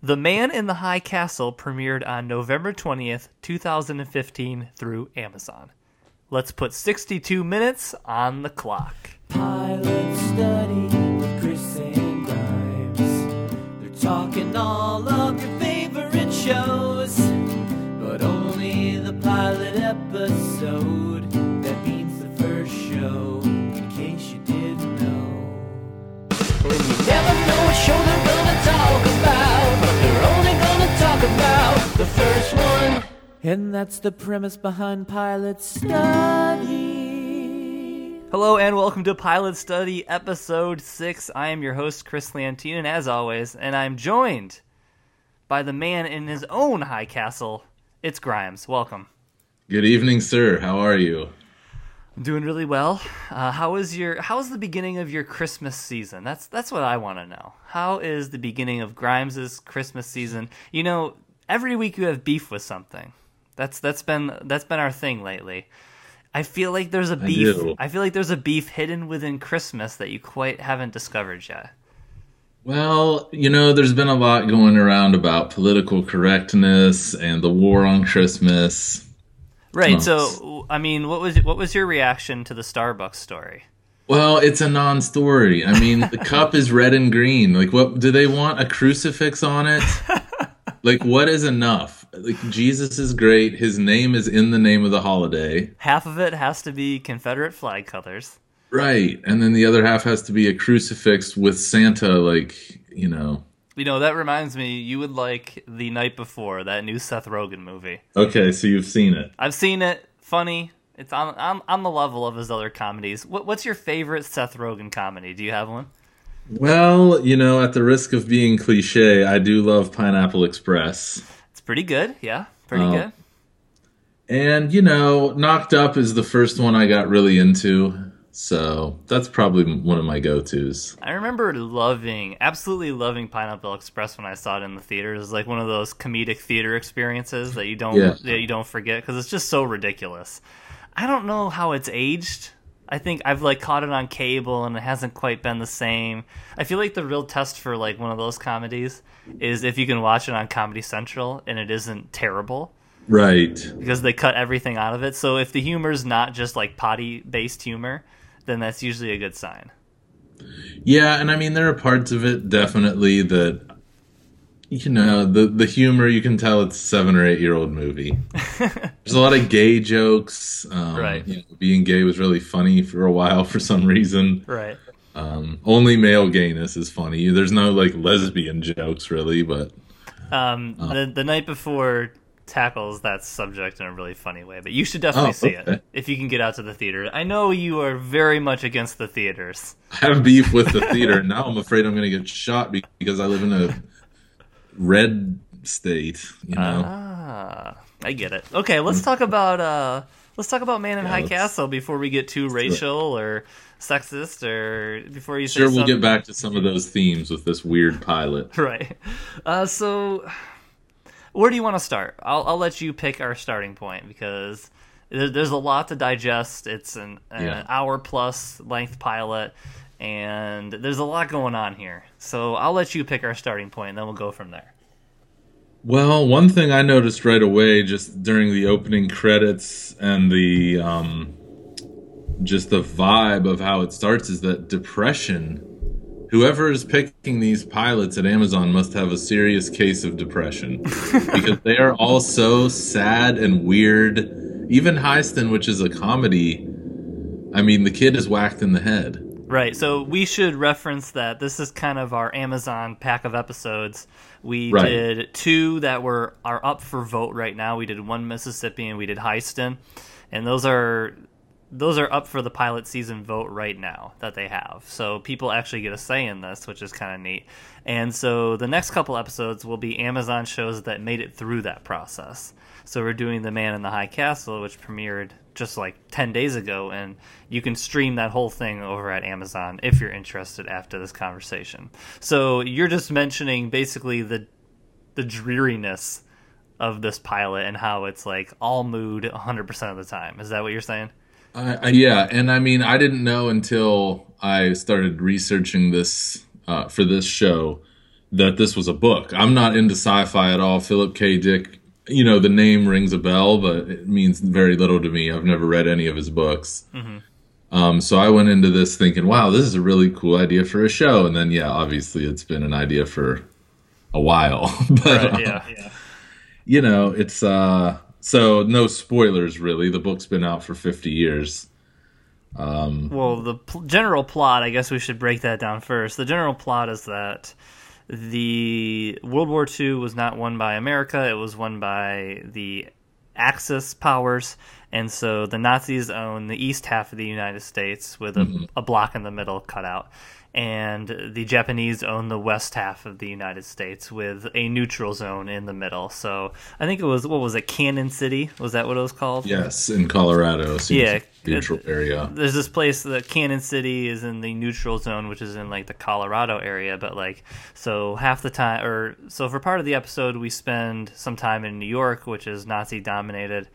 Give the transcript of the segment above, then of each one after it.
The Man in the High Castle premiered on November 20th, 2015 through Amazon. Let's put 62 minutes on the clock. Pilot study with Chris and Grimes. They're talking all of your favorite shows, but only the pilot episode. That means the first show, in case you didn't know. And you never know what show they're gonna talk the first one. And that's the premise behind Pilot Study. Hello and welcome to Pilot Study Episode 6. I am your host, Chris Leontine, as always, and I'm joined by the man in his own high castle. It's Grimes. Welcome. Good evening, sir. How are you? I'm doing really well. Uh, how is your how is the beginning of your Christmas season? That's that's what I want to know. How is the beginning of Grimes's Christmas season? You know, every week you have beef with something. That's that's been that's been our thing lately. I feel like there's a beef. do. I, feel like there's a beef hidden within Christmas that you quite haven't discovered yet. Well, you know, there's been a lot going around about political correctness and the war on Christmas. Right. Months. So, I mean, what was what was your reaction to the Starbucks story? Well, it's a non-story. I mean, the cup is red and green. Like, what do they want? A crucifix on it? Like, what is enough? Like, Jesus is great. His name is in the name of the holiday, Half of it has to be Confederate flag colors. right? And then the other half has to be a crucifix with Santa, like, you know. You know, that reminds me, you would like The Night Before, that new Seth Rogen movie. Okay, so you've seen it. I've seen it. Funny. It's on on, on the level of his other comedies. What, what's your favorite Seth Rogen comedy? Do you have one? Well, you know, at the risk of being cliche, I do love Pineapple Express. It's pretty good. Yeah, pretty Oh. good. And, you know, Knocked Up is the first one I got really into. So that's probably one of my go tos. I remember loving, absolutely loving Pineapple Express when I saw it in the theaters. It's like one of those comedic theater experiences that you don't Yeah. that you don't forget because it's just so ridiculous. I don't know how it's aged. I think I've like caught it on cable and it hasn't quite been the same. I feel like the real test for like one of those comedies is if you can watch it on Comedy Central and it isn't terrible Right. because they cut everything out of it. So if the humor's not just like potty based humor, then that's usually a good sign. Yeah, and I mean, there are parts of it definitely that, you know, the, the humor, you can tell it's a seven or eight year old movie. There's a lot of gay jokes. Um, Right. you know, being gay was really funny for a while for some reason. Right. Um, only male gayness is funny. There's no like lesbian jokes really, but Um, the the night before tackles that subject in a really funny way, but you should definitely Oh, see it if you can get out to the theater. I know you are very much against the theaters. I have beef with the theater. now I'm afraid I'm going to get shot because I live in a red state. You know, Ah, I get it. Okay, let's talk about uh, let's talk about Man in Yeah, High Castle before we get too racial or sexist or before you say sure we'll something. get back to some of those themes with this weird pilot. Right. Uh, so, where do you want to start? I'll, I'll let you pick our starting point because there's a lot to digest. It's an, an Yeah. hour plus length pilot, and there's a lot going on here. So, I'll let you pick our starting point, and then we'll go from there. Well, one thing I noticed right away, just during the opening credits and the um, just the vibe of how it starts, is that depression. Whoever is picking these pilots at Amazon must have a serious case of depression because they are all so sad and weird. Even Highston, which is a comedy, I mean, the kid is whacked in the head. Right. So, we should reference that this is kind of our Amazon pack of episodes. We Right. did two that were are up for vote right now. We did one Mississippi and we did Highston, and those are those are up for the pilot season vote right now that they have. So people actually get a say in this, which is kind of neat. And so the next couple episodes will be Amazon shows that made it through that process. So we're doing The Man in the High Castle, which premiered just like 10 days ago, and you can stream that whole thing over at Amazon if you're interested after this conversation. So you're just mentioning basically the the dreariness of this pilot and how it's like all mood 100% of the time. Is that what you're saying? I, I, yeah, and I mean, I didn't know until I started researching this uh, for this show that this was a book. I'm not into sci-fi at all. Philip K. Dick, you know, the name rings a bell, but it means very little to me. I've never read any of his books. Um, so I went into this thinking, wow, this is a really cool idea for a show. And then, yeah, obviously it's been an idea for a while. but, Right, uh, yeah. you know, it's, uh, so no spoilers really. The book's been out for 50 years. Well, the pl- general plot, I guess we should break that down first. The general plot is that the World War II was not won by America; it was won by the Axis powers, and so the Nazis own the east half of the United States with a, mm-hmm. a block in the middle cut out, and the Japanese own the west half of the United States with a neutral zone in the middle. So I think it was what was it, Canon City? Was that what it was called? Yes, in Colorado. Yeah, neutral area. there's this place that Canon City is in the neutral zone, which is in like the Colorado area. But like, so half the time, or so for part of the episode, we spend some time in New York, which is Nazi dominated.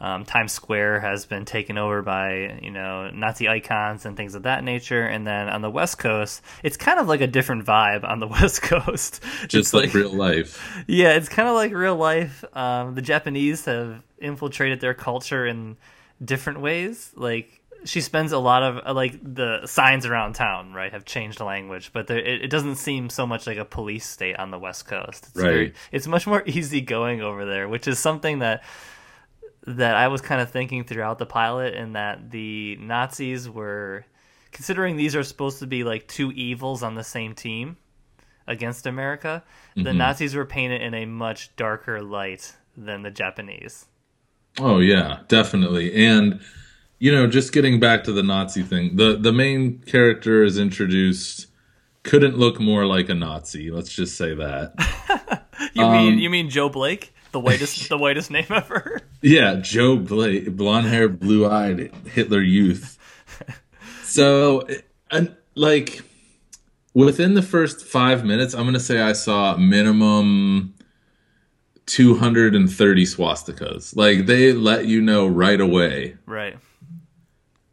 Um, Times Square has been taken over by you know Nazi icons and things of that nature. And then on the West Coast, it's kind of like a different vibe on the West Coast. Just It's like, real life. yeah, it's kind of like real life. Um, the Japanese have infiltrated their culture in different ways. Like she spends a lot of uh, like the signs around town, right, have changed the language, but there, it, it doesn't seem so much like a police state on the West Coast. It's very, Right. it's much more easygoing over there, which is something that that I was kind of thinking throughout the pilot, and that the Nazis were considering these are supposed to be like two evils on the same team against America, the Nazis were painted in a much darker light than the Japanese. Oh yeah, definitely. And you know, just getting back to the Nazi thing, the the main character is introduced couldn't look more like a Nazi. Let's just say that. You Um, mean you mean Joe Blake, the whitest the whitest name ever? Yeah, Joe Blake, blonde hair, blue eyed Hitler Youth. So, and like within the first five minutes, I'm gonna say I saw minimum 230 swastikas. Like they let you know right away. right.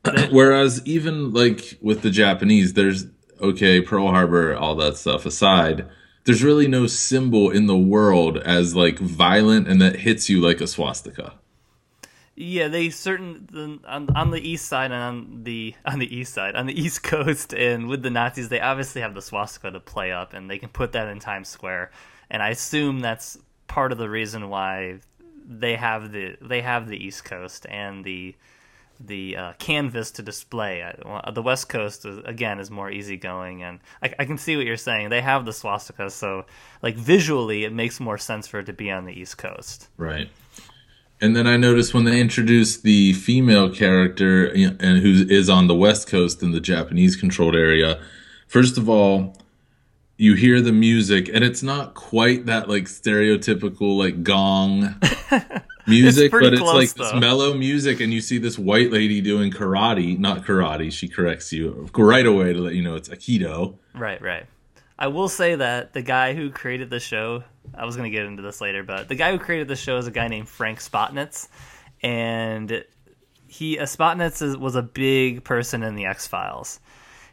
Whereas even like with the Japanese, there's okay, Pearl Harbor, all that stuff aside, there's really no symbol in the world as like violent and that hits you like a swastika. Yeah, they certain on on the east side and on the on the east side on the east coast and with the Nazis, they obviously have the swastika to play up, and they can put that in Times Square. And I assume that's part of the reason why they have the they have the East Coast and the the uh, canvas to display. The West Coast is, again is more easygoing, and I, I can see what you're saying. They have the swastika, so like visually, it makes more sense for it to be on the East Coast. Right. And then I noticed when they introduced the female character and who is on the west coast in the Japanese controlled area, first of all, you hear the music and it's not quite that like stereotypical like gong music, pretty but it's close, like this mellow music and you see this white lady doing karate, not karate, she corrects you right away to let you know it's aikido. Right, right. I will say that the guy who created the show, I was going to get into this later, but the guy who created the show is a guy named Frank Spotnitz, and he uh, Spotnitz is, was a big person in the X Files.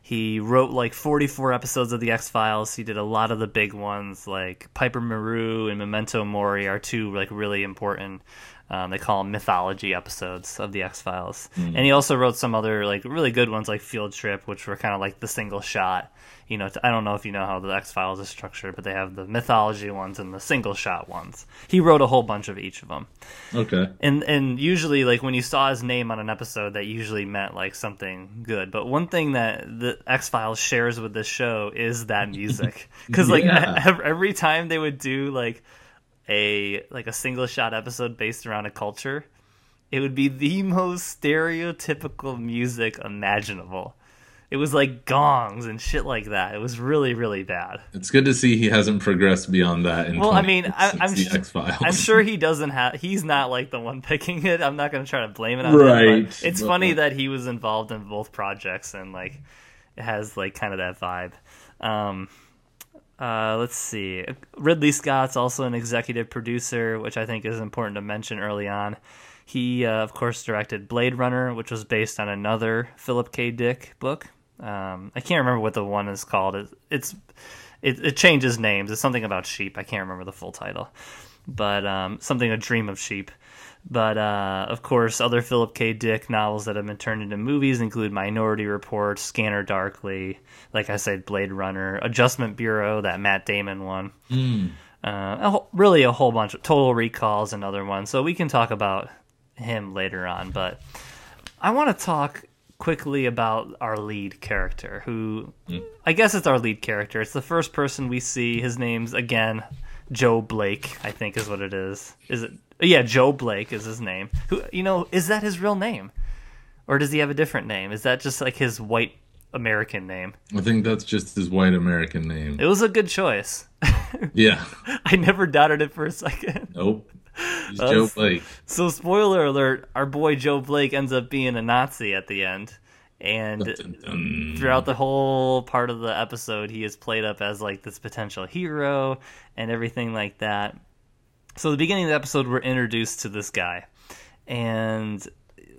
He wrote like 44 episodes of the X Files. He did a lot of the big ones, like Piper Maru and Memento Mori are two like really important. Um, they call them mythology episodes of the X Files, and he also wrote some other like really good ones, like Field Trip, which were kind of like the single shot. You know, I don't know if you know how the X Files is structured, but they have the mythology ones and the single shot ones. He wrote a whole bunch of each of them Okay. and and usually like when you saw his name on an episode that usually meant like something good but one thing that the x-files shares with this show is that music because like Yeah. every time they would do like a like a single shot episode based around a culture it would be the most stereotypical music imaginable it was like gongs and shit like that it was really really bad It's good to see he hasn't progressed beyond that in Well, I mean, I, I'm, the su- I'm sure he doesn't have. He's not like the one picking it. I'm not going to try to blame it on Right, him. But it's but- funny that he was involved in both projects and like it has like kind of that vibe. Um, uh, let's see. Ridley Scott's also an executive producer, which I think is important to mention early on. He, uh, of course, directed Blade Runner, which was based on another Philip K. Dick book. Um, I can't remember what the one is called. It- It's it, it changes names. It's something about sheep. I can't remember the full title, but um, something a dream of sheep. But uh, of course, other Philip K. Dick novels that have been turned into movies include Minority Report, Scanner Darkly, like I said, Blade Runner, Adjustment Bureau, that Matt Damon one. Mm. Uh, a whole- really a whole bunch of Total Recalls, another one. So we can talk about him later on. But I want to talk quickly about our lead character, who hmm. I guess it's our lead character. It's the first person we see. His name's again Joe Blake, I think is what it is. Is it? Yeah, Joe Blake is his name. Who you know is that his real name, or does he have a different name? Is that just like his white American name? I think that's just his white American name. It was a good choice. Yeah. I never doubted it for a second. Nope. He's Joe Blake. So, spoiler alert: our boy Joe Blake ends up being a Nazi at the end, and Dun. throughout the whole part of the episode, he is played up as like this potential hero and everything like that. So, the beginning of the episode, we're introduced to this guy, and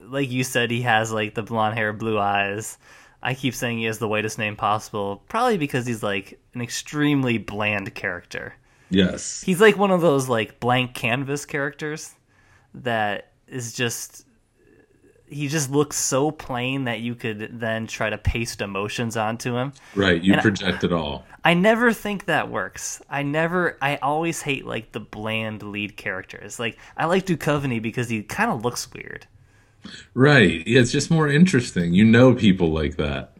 like you said, he has like the blonde hair, blue eyes. I keep saying he has the whitest name possible, probably because he's like an extremely bland character Yes. he's like one of those like blank canvas characters that is just he just looks so plain that you could then try to paste emotions onto him. Right. You And I- project it all. I never think that works. I never I always hate like the bland lead characters. Like I like Duchovny because he kind of looks weird. Right. Yeah, it's just more interesting. You know people like that.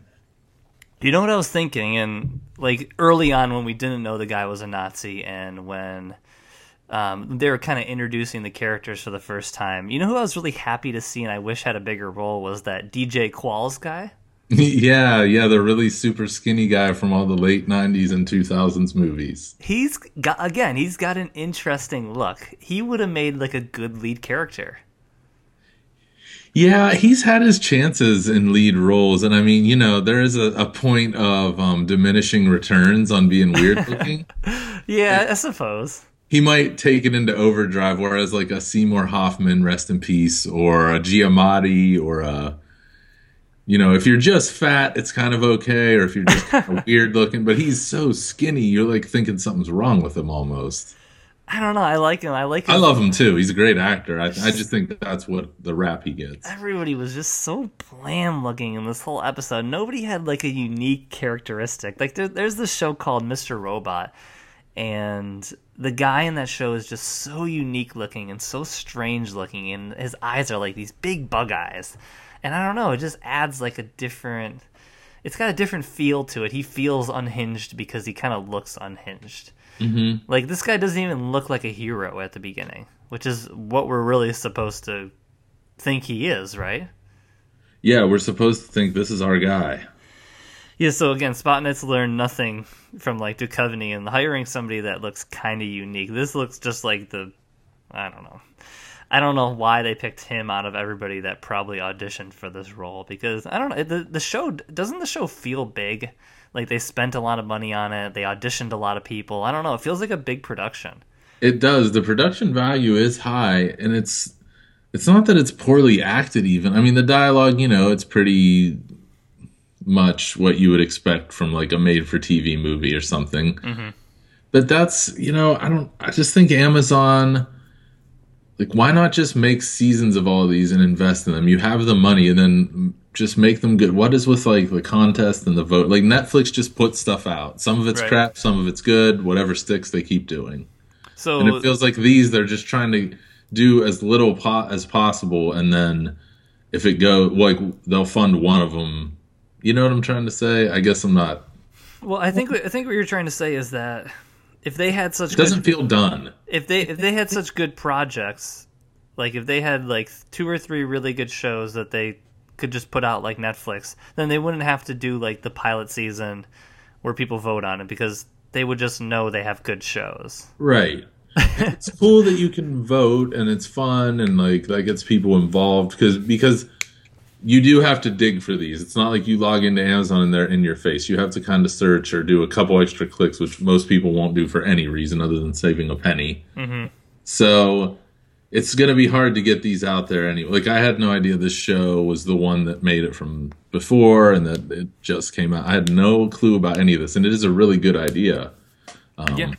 You know what I was thinking? And like early on, when we didn't know the guy was a Nazi, and when um, they were kind of introducing the characters for the first time, you know who I was really happy to see, and I wish had a bigger role was that DJ Qualls guy. yeah, yeah, the really super skinny guy from all the late 90s and 2000s movies. He's got again, he's got an interesting look. He would have made like a good lead character. Yeah, he's had his chances in lead roles, and I mean, you know, there is a, a point of um, diminishing returns on being weird looking. Yeah, I suppose. he might take it into overdrive, whereas like a Seymour Hoffman, rest in peace, or a Giamatti, or a, you know, if you're just fat, it's kind of okay, or if you're just kind of weird looking, but he's so skinny, you're like thinking something's wrong with him almost. I don't know. I like him. I like him. I love him too. He's a great actor. I, I just think that's what the rap he gets. everybody was just so bland looking in this whole episode. Nobody had like a unique characteristic. Like there, there's this show called Mr. Robot, and the guy in that show is just so unique looking and so strange looking, and his eyes are like these big bug eyes. And I don't know, it just adds like a different. It's got a different feel to it. He feels unhinged because he kind of looks unhinged. Mm-hmm. Like this guy doesn't even look like a hero at the beginning, which is what we're really supposed to think he is, right? Yeah, we're supposed to think this is our guy. Yeah, so again, Spotnitz learned nothing from like Duchovny and hiring somebody that looks kind of unique. This looks just like the, I don't know. I don't know why they picked him out of everybody that probably auditioned for this role because I don't know the the show doesn't the show feel big like they spent a lot of money on it they auditioned a lot of people I don't know it feels like a big production It does. The production value is high, and it's it's not that it's poorly acted. Even I mean, the dialogue, you know, it's pretty much what you would expect from like a made-for-TV movie or something. Mm-hmm. But that's you know, I don't. I just think Amazon. Like, why not just make seasons of all these and invest in them? You have the money, and then just make them good. What is with like the contest and the vote? Like Netflix just puts stuff out. Some of it's Right. crap, some of it's good. Whatever sticks, they keep doing. so And it feels like these, they're just trying to do as little po- as possible, and then if it go like they'll fund one of them. You know what I'm trying to say? I guess I'm not. well I think I think what you're trying to say is that if they had such It good doesn't feel done. if they if they had such good projects, like if they had like two or three really good shows that they could just put out like Netflix, then they wouldn't have to do like the pilot season where people vote on it because they would just know they have good shows. Right. it's cool that you can vote and it's fun and like that gets people involved because because you do have to dig for these. It's not like you log into Amazon and they're in your face. You have to kind of search or do a couple extra clicks, which most people won't do for any reason other than saving a penny. Mm-hmm. So it's gonna be hard to get these out there anyway. Like I had no idea this show was the one that made it from before, and that it just came out. I had no clue about any of this, and it is a really good idea. Um, yeah.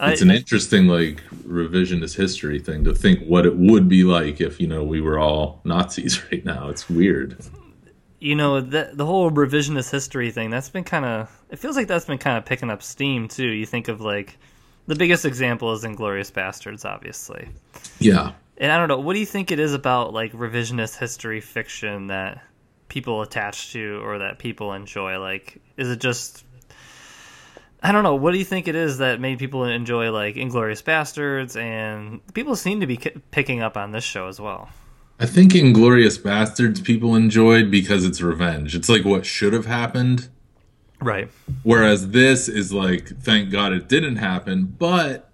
it's I- an interesting like revisionist history thing to think what it would be like if you know we were all Nazis right now. It's weird. you know the the whole revisionist history thing that's been kind of it feels like that's been kind of picking up steam too you think of like the biggest example is inglourious basterds obviously Yeah. and i don't know what do you think it is about like revisionist history fiction that people attach to or that people enjoy like is it just I don't know. What do you think it is that made people enjoy like Inglourious Basterds, and people seem to be ki- picking up on this show as well. I think Inglourious Basterds people enjoyed because it's revenge. It's like what should have happened. Right. Whereas this is like, thank God it didn't happen. But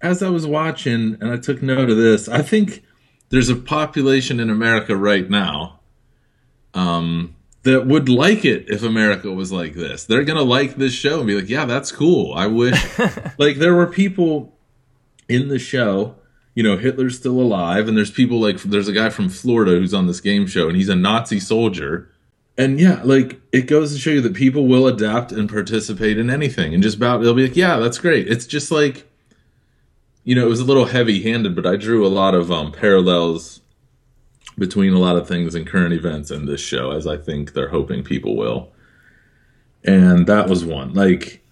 as I was watching and I took note of this, I think there's a population in America right now um, that would like it if America was like this. They're going to like this show and be like, yeah, that's cool. I wish. like, there were people in the show. You know, Hitler's still alive, and there's people like there's a guy from Florida who's on this game show, and he's a Nazi soldier. And yeah, like it goes to show you that people will adapt and participate in anything, and just about they'll be like, yeah, that's great. It's just like, you know, it was a little heavy-handed, but I drew a lot of um, parallels between a lot of things in current events and this show, as I think they're hoping people will. And that was one. Like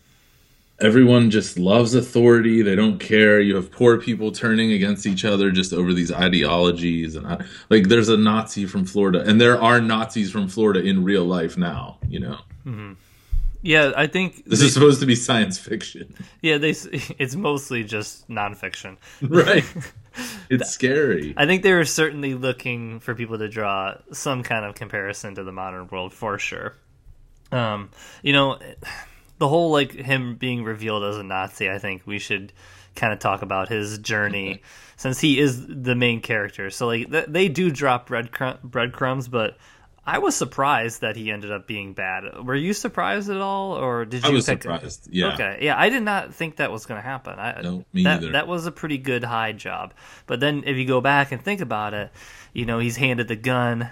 everyone just loves authority. They don't care. You have poor people turning against each other just over these ideologies, and I, like there's a Nazi from Florida, and there are Nazis from Florida in real life now. You know, Yeah, I think this they- is supposed to be science fiction, yeah, they it's mostly just nonfiction. right? it's scary. I think they were certainly looking for people to draw some kind of comparison to the modern world for sure. Um, you know, the whole like him being revealed as a Nazi, I think we should kind of talk about his journey since he is the main character. So like th- they do drop breadcrumb- breadcrumbs, but I was surprised that he ended up being bad. Were you surprised at all, or did you? I was pick- surprised. Yeah. Okay. Yeah, I did not think that was going to happen. I, No, me that, either. That was a pretty good hide job. But then if you go back and think about it, you know, he's handed the gun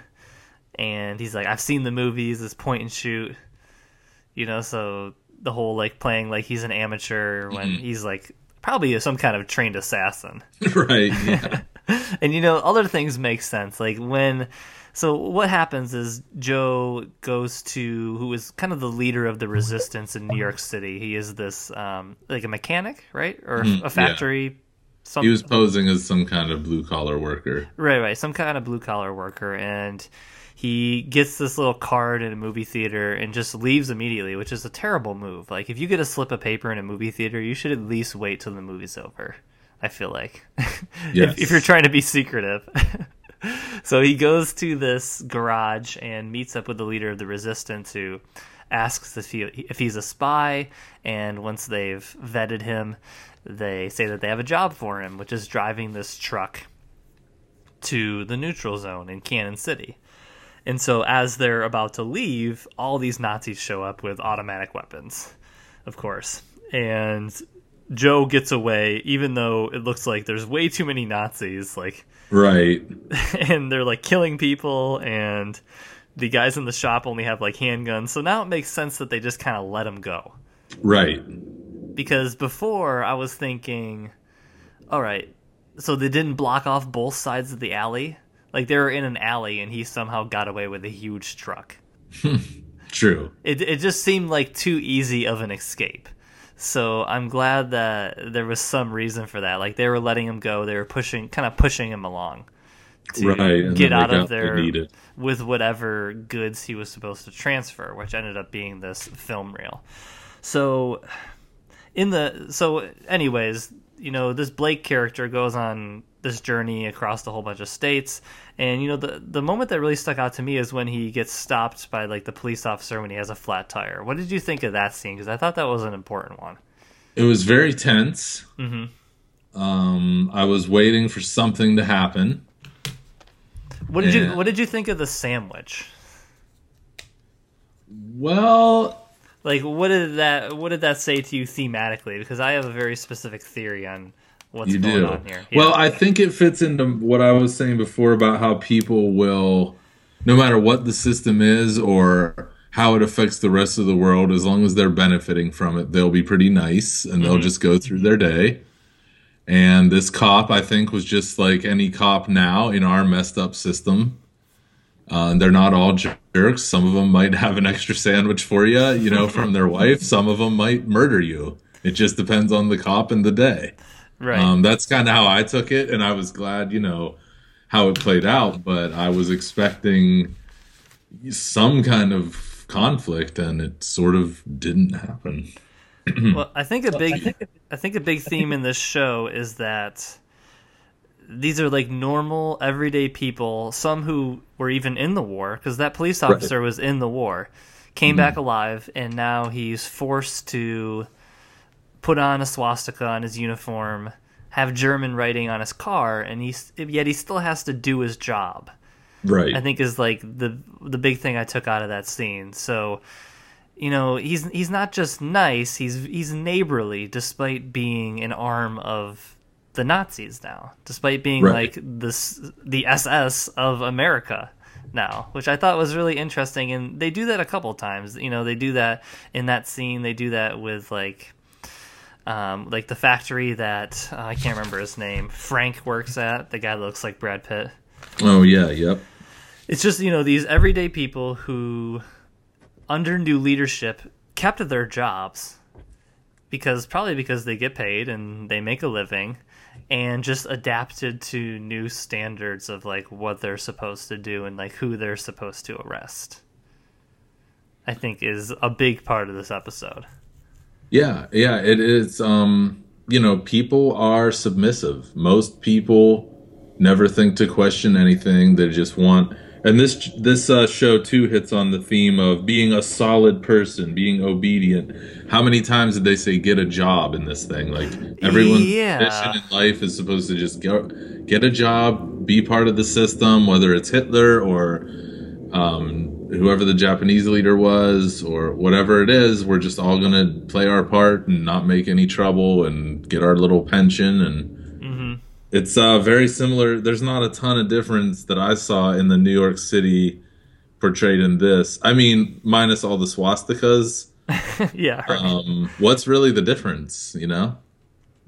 and he's like, I've seen the movies, this point and shoot. You know, so the whole like playing like he's an amateur when Mm-hmm. he's like probably some kind of trained assassin. right. Yeah. and you know, other things make sense. Like when so what happens is Joe goes to who is kind of the leader of the resistance in New York City. He is this um like a mechanic, right? Or Mhm, a factory some, He was posing as some kind of blue collar worker. Right, right. Some kind of blue collar worker, and he gets this little card in a movie theater and just leaves immediately, which is a terrible move. Like if you get a slip of paper in a movie theater, you should at least wait till the movie's over. I feel like Yes. if, if you're trying to be secretive. so he goes to this garage and meets up with the leader of the resistance who asks if he if he's a spy and once they've vetted him they say that they have a job for him which is driving this truck to the neutral zone in Canon City. And so as they're about to leave, all these Nazis show up with automatic weapons, of course. And Joe gets away even though it looks like there's way too many Nazis like Right. and they're like killing people and the guys in the shop only have like handguns. So now it makes sense that they just kind of let him go Right. because before I was thinking, all right, so they didn't block off both sides of the alley. Like they were in an alley, and he somehow got away with a huge truck. True. It it just seemed like too easy of an escape. So I'm glad that there was some reason for that. Like they were letting him go. They were pushing, kind of pushing him along to Right, get out of there with whatever goods he was supposed to transfer, which ended up being this film reel. So in the so anyways, you know, this Blake character goes on this journey across a whole bunch of states and you know the the moment that really stuck out to me is when he gets stopped by like the police officer when he has a flat tire. What did you think of that scene cuz I thought that was an important one. It was very tense. Mm-hmm. Um, I was waiting for something to happen. What did you what did you think of the sandwich? Well, Like what did that what did that say to you thematically because I have a very specific theory on what's you going do. on here. Well, I think it fits into what I was saying before about how people will, no matter what the system is or how it affects the rest of the world, as long as they're benefiting from it, they'll be pretty nice and they'll mm-hmm. just go through their day. And this cop, I think, was just like any cop now in our messed up system. Uh, they're not all jerks. Some of them might have an extra sandwich for you, you know, from their wife. Some of them might murder you. It just depends on the cop and the day. right. Um, that's kind of how I took it, and I was glad, you know, how it played out. But I was expecting some kind of conflict, and it sort of didn't happen. Well, I think a big, I think a big theme in this show is that these are like normal, everyday people. Some who were even in the war, because that police officer was in the war, came back mm-hmm. alive, and now he's forced to put on a swastika on his uniform, have German writing on his car, and he's yet he still has to do his job. Right. I think is like the the big thing I took out of that scene. So, you know, he's he's not just nice; he's he's neighborly, despite being an arm of the Nazis now, despite being Right. like this the SS of America now, which I thought was really interesting. And they do that a couple times. You know, they do that in that scene. They do that with like. Um, like the factory that uh, I can't remember his name. Frank works at the guy that looks like Brad Pitt oh yeah. Yep. it's just you know these everyday people who under new leadership kept their jobs because probably because they get paid and they make a living and just adapted to new standards of like what they're supposed to do and like who they're supposed to arrest i think is a big part of this episode Yeah, yeah, it is. Um, you know, people are submissive. Most people never think to question anything. They just want. And this this uh, show too hits on the theme of being a solid person, being obedient. How many times did they say get a job in this thing? Like everyone's Yeah. mission in life is supposed to just go get a job, be part of the system, whether it's Hitler or um, whoever the Japanese leader was or whatever it is, we're just all going to play our part and not make any trouble and get our little pension. And it's uh, very similar. There's not a ton of difference that I saw in the New York City portrayed in this. I mean, minus all the swastikas. yeah right. Um, what's really the difference, you know?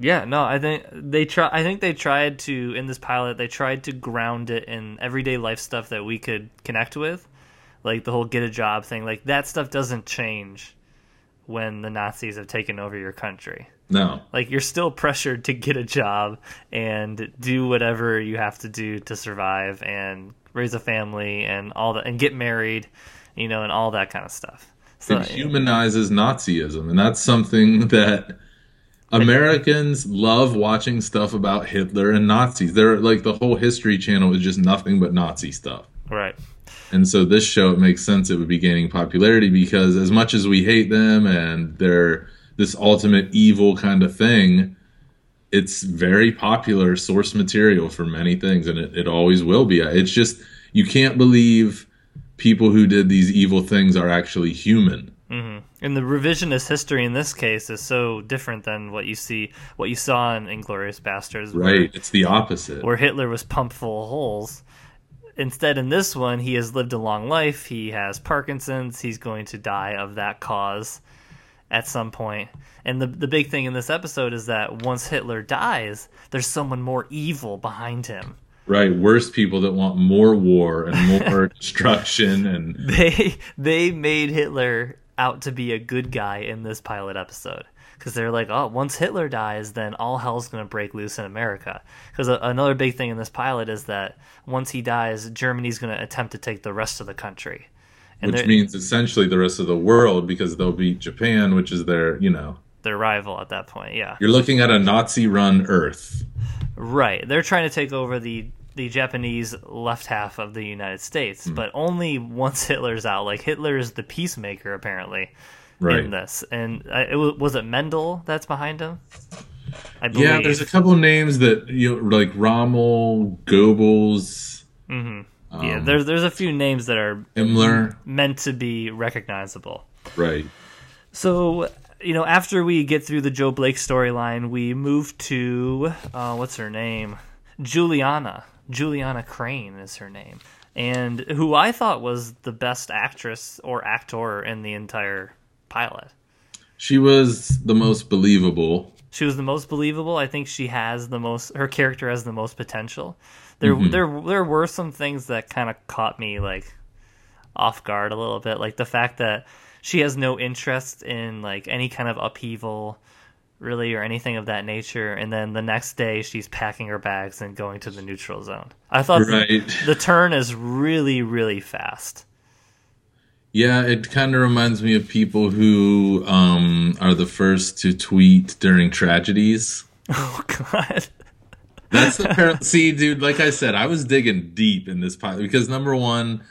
Yeah, no, I think they try. I think they tried to in this pilot. They tried to ground it in everyday life stuff that we could connect with, like the whole get a job thing. Like that stuff doesn't change when the Nazis have taken over your country. No. Like you're still pressured to get a job and do whatever you have to do to survive and raise a family and all that and get married, you know, and all that kind of stuff. So it humanizes Nazism, and that's something that Americans love watching stuff about Hitler and Nazis. They're like the whole History Channel is just nothing but Nazi stuff. right. And so this show, it makes sense it would be gaining popularity because as much as we hate them and they're this ultimate evil kind of thing, it's very popular source material for many things, and it, it always will be. It's just you can't believe people who did these evil things are actually human. Mm-hmm. And the revisionist history in this case is so different than what you see, what you saw in Inglourious Basterds, where- Right. It's the opposite. where Hitler was pumped full of holes. Instead, in this one, he has lived a long life. He has Parkinson's. He's going to die of that cause at some point. And the the big thing in this episode is that once Hitler dies, there's someone more evil behind him. Right. Worse people that want more war and more destruction and They they made Hitler out to be a good guy in this pilot episode because they're like, oh, once Hitler dies, then all hell's going to break loose in America. Because another big thing in this pilot is that once he dies, Germany's going to attempt to take the rest of the country. And which means essentially the rest of the world because they'll beat Japan, which is their, you know, their rival at that point. Yeah, you're looking at a Nazi run Earth. right. They're trying to take over the the Japanese left half of the United States, Hmm. but only once Hitler's out. Like Hitler is the peacemaker apparently Right. in this. And uh, it was, was it Mendel that's behind him? I believe. Yeah, there's a couple names that you know, like Rommel, Goebbels, yeah, there's there's a few names that are Himmler. meant to be recognizable. Right. So you know, after we get through the Joe Blake storyline, we move to uh, what's her name, Juliana. Juliana Crane is her name, and who I thought was the best actress or actor in the entire pilot. She was the most believable. She was the most believable. I think she has the most. Her character has the most potential. There, there, there were some things that kind of caught me like off guard a little bit, like the fact that she has no interest in like any kind of upheaval, really, or anything of that nature. And then the next day, she's packing her bags and going to the neutral zone. I thought the- the turn is really, really fast. Yeah, it kind of reminds me of people who um, are the first to tweet during tragedies. Oh God. That's the par- see, dude. Like I said, I was digging deep in this pilot because number one,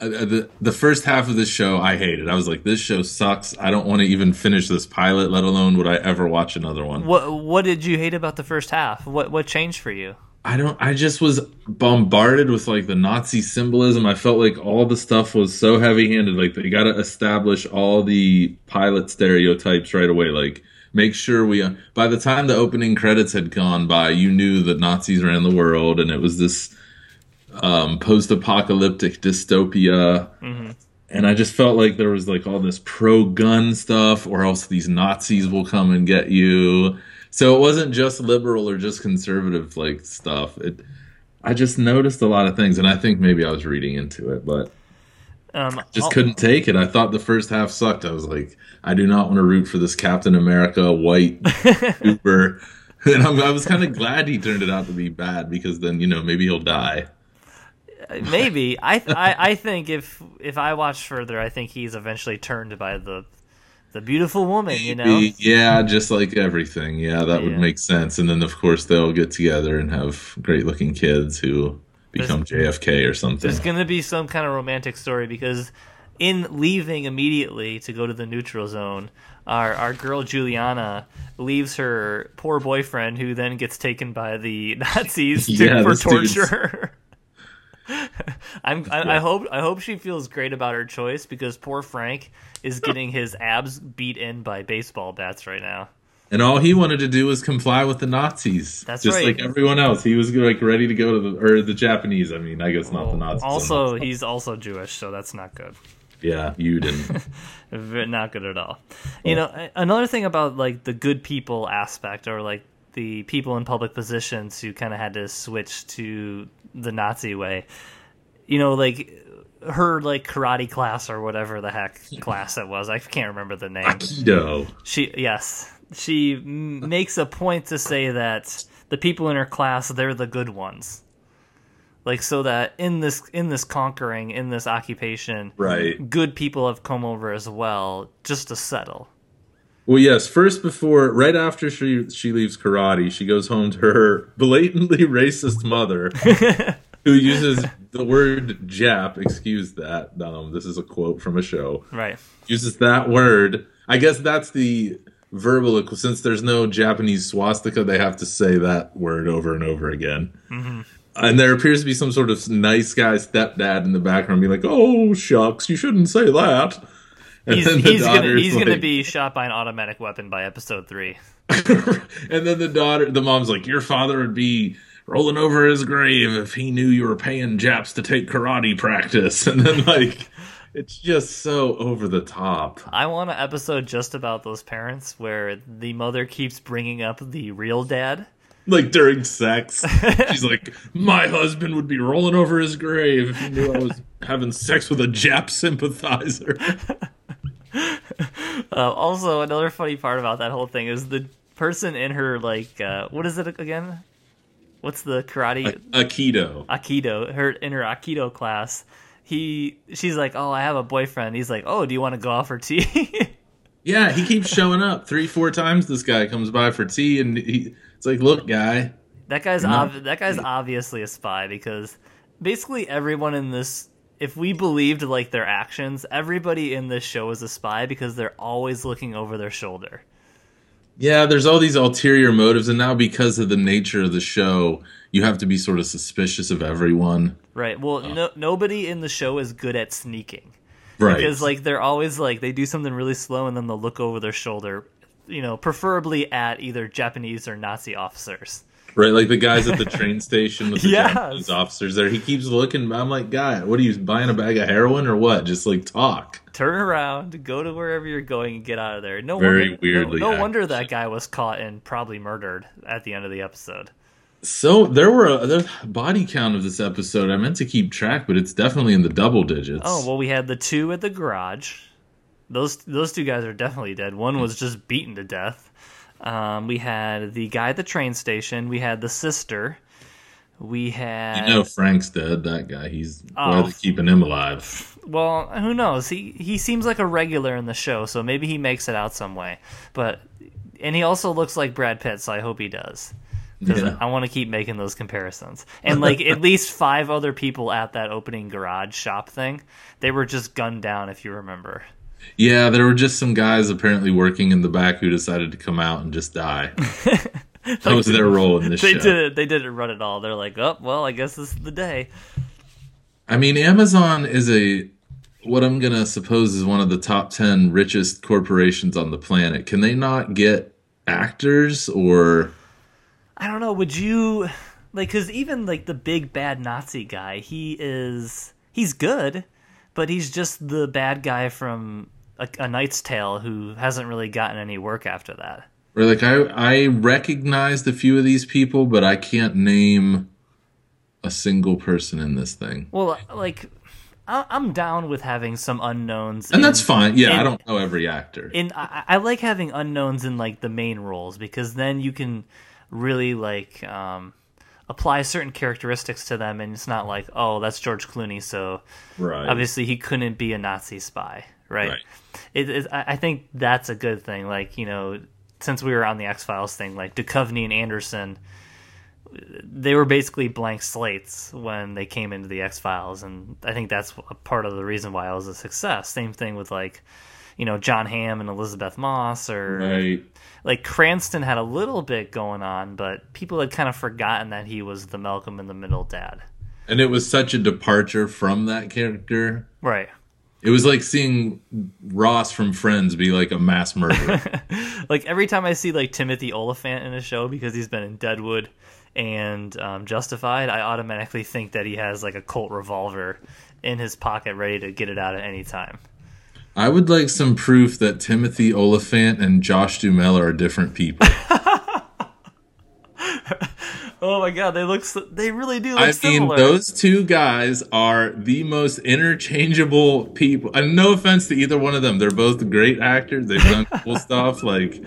uh, uh, the the first half of this show I hated. I was like, this show sucks. I don't want to even finish this pilot, let alone would I ever watch another one. What What did you hate about the first half? What What changed for you? I don't. I just was bombarded with like the Nazi symbolism. I felt like all the stuff was so heavy-handed. Like they got to establish all the pilot stereotypes right away. Like make sure we. By the time the opening credits had gone by, you knew that Nazis ran the world, and it was this um, post-apocalyptic dystopia. And I just felt like there was like all this pro-gun stuff, or else these Nazis will come and get you. So it wasn't just liberal or just conservative like stuff. It, I just noticed a lot of things, and I think maybe I was reading into it, but Um, just al- couldn't take it. I thought the first half sucked. I was like, I do not want to root for this Captain America white Uber. And I'm, I was kind of glad he turned it out to be bad because then you know maybe he'll die. Maybe I, I I think if if I watch further, I think he's eventually turned by the the beautiful woman. You know, Yeah, just like everything. Yeah, that would make sense. And then of course they'll get together and have great looking kids who become JFK or something. there's gonna be some kind of romantic story because in leaving immediately to go to the neutral zone, our our girl Juliana leaves her poor boyfriend, who then gets taken by the Nazis to, Yeah, for torture. I'm, I, I hope I hope she feels great about her choice because poor Frank is getting his abs beat in by baseball bats right now. And all he wanted to do was comply with the Nazis. That's just right. like everyone else. He was like ready to go to the or the Japanese. I mean, I guess not the Nazis. Also, he's also Jewish, so that's not good. yeah, you didn't. Not good at all. You know, another thing about like the good people aspect, or like the people in public positions who kind of had to switch to the Nazi way. You know, like her like karate class or whatever the heck class it was. I can't remember the name. Aikido. She yes, she makes a point to say that the people in her class they're the good ones. Like so that in this in this conquering in this occupation, Right. good people have come over as well just to settle. Well, yes. First, before, right after she she leaves karate, she goes home to her blatantly racist mother, who uses the word "Jap." Excuse that. Um, this is a quote from a show. Right. Uses that word. I guess that's the verbal. Since there's no Japanese swastika, they have to say that word over and over again. Mm-hmm. And there appears to be some sort of nice guy stepdad in the background, being like, "Oh shucks, you shouldn't say that." And He's, the he's gonna he's gonna be shot by an automatic weapon by episode three. and then the daughter, the mom's like, "Your father would be rolling over his grave if he knew you were paying Japs to take karate practice." And then like, it's just so over the top. I want an episode just about those parents where the mother keeps bringing up the real dad. Like during sex, she's like, "My husband would be rolling over his grave if he knew I was having sex with a Jap sympathizer." Uh, also, another funny part about that whole thing is the person in her like uh, what is it again? What's the karate Aikido. aikido? Her in her aikido class, he she's like, oh, I have a boyfriend. He's like, oh, do you want to go out for tea? Yeah, he keeps showing up three, four times. This guy comes by for tea, and he, it's like, "Look, guy." That guy's ob- that guy's obviously a spy because basically everyone in this if we believed like their actions, everybody in this show is a spy because they're always looking over their shoulder. Yeah, there's all these ulterior motives, and now because of the nature of the show, you have to be sort of suspicious of everyone. Right. Well, no, nobody in the show is good at sneaking. Right. Because like they're always like they do something really slow and then they'll look over their shoulder, you know, preferably at either Japanese or Nazi officers. Right, like the guys at the train station with the Yes. Japanese officers there. He keeps looking. I'm like, guy, what are you buying a bag of heroin or what? Just like talk. Turn around, go to wherever you're going, and get out of there. No Very wonder, weirdly No, no wonder that guy was caught and probably murdered at the end of the episode. So there were a the body count of this episode. I meant to keep track, but it's definitely in the double digits. Oh well, we had the two at the garage. Those those two guys are definitely dead. One was just beaten to death. Um, we had the guy at the train station. We had the sister. We had you know Frank's dead. That guy. He's why Oh. are keeping him alive? well, who knows? He he seems like a regular in the show, so maybe he makes it out some way. But and he also looks like Brad Pitt, so I hope he does. Because Yeah. I want to keep making those comparisons. And like at least five other people at that opening garage shop thing, they were just gunned down. If you remember. Yeah, there were just some guys apparently working in the back who decided to come out and just die. that was their role in this they show. did it. They didn't run it all. They're like, oh well, I guess this is the day. I mean, Amazon is a what I'm gonna suppose is one of the top ten richest corporations on the planet. Can they not get actors or I don't know. Would you like? Because even like the big bad Nazi guy, he is he's good, but he's just the bad guy from a, a Knight's Tale who hasn't really gotten any work after that. or like I I recognized a few of these people, but I can't name a single person in this thing. Well, like I- I'm down with having some unknowns, And in- that's fine. Yeah, I don't know every actor. in I, I like having unknowns in like the main roles because then you can really like um, apply certain characteristics to them, and it's not like oh that's George Clooney, so Right. obviously he couldn't be a Nazi spy, right? Right. It, it, I think that's a good thing. Like you know, since we were on the X Files thing, like Duchovny and Anderson. They were basically blank slates when they came into the X Files, and I think that's a part of the reason why it was a success. Same thing with like, you know, Jon Hamm and Elisabeth Moss, or Right. like Cranston had a little bit going on, but people had kind of forgotten that he was the Malcolm in the Middle dad. And it was such a departure from that character. Right. It was like seeing Ross from Friends be like a mass murderer. Like every time I see like Timothy Olyphant in a show because he's been in Deadwood and um, Justified, I automatically think that he has like a Colt revolver in his pocket ready to get it out at any time. I would like some proof that Timothy Olyphant and Josh Duhamel are different people. Oh my god, they look so, they really do look I mean, those two guys are the most interchangeable people. And no offense to either one of them, they're both great actors. They've done cool stuff. Like,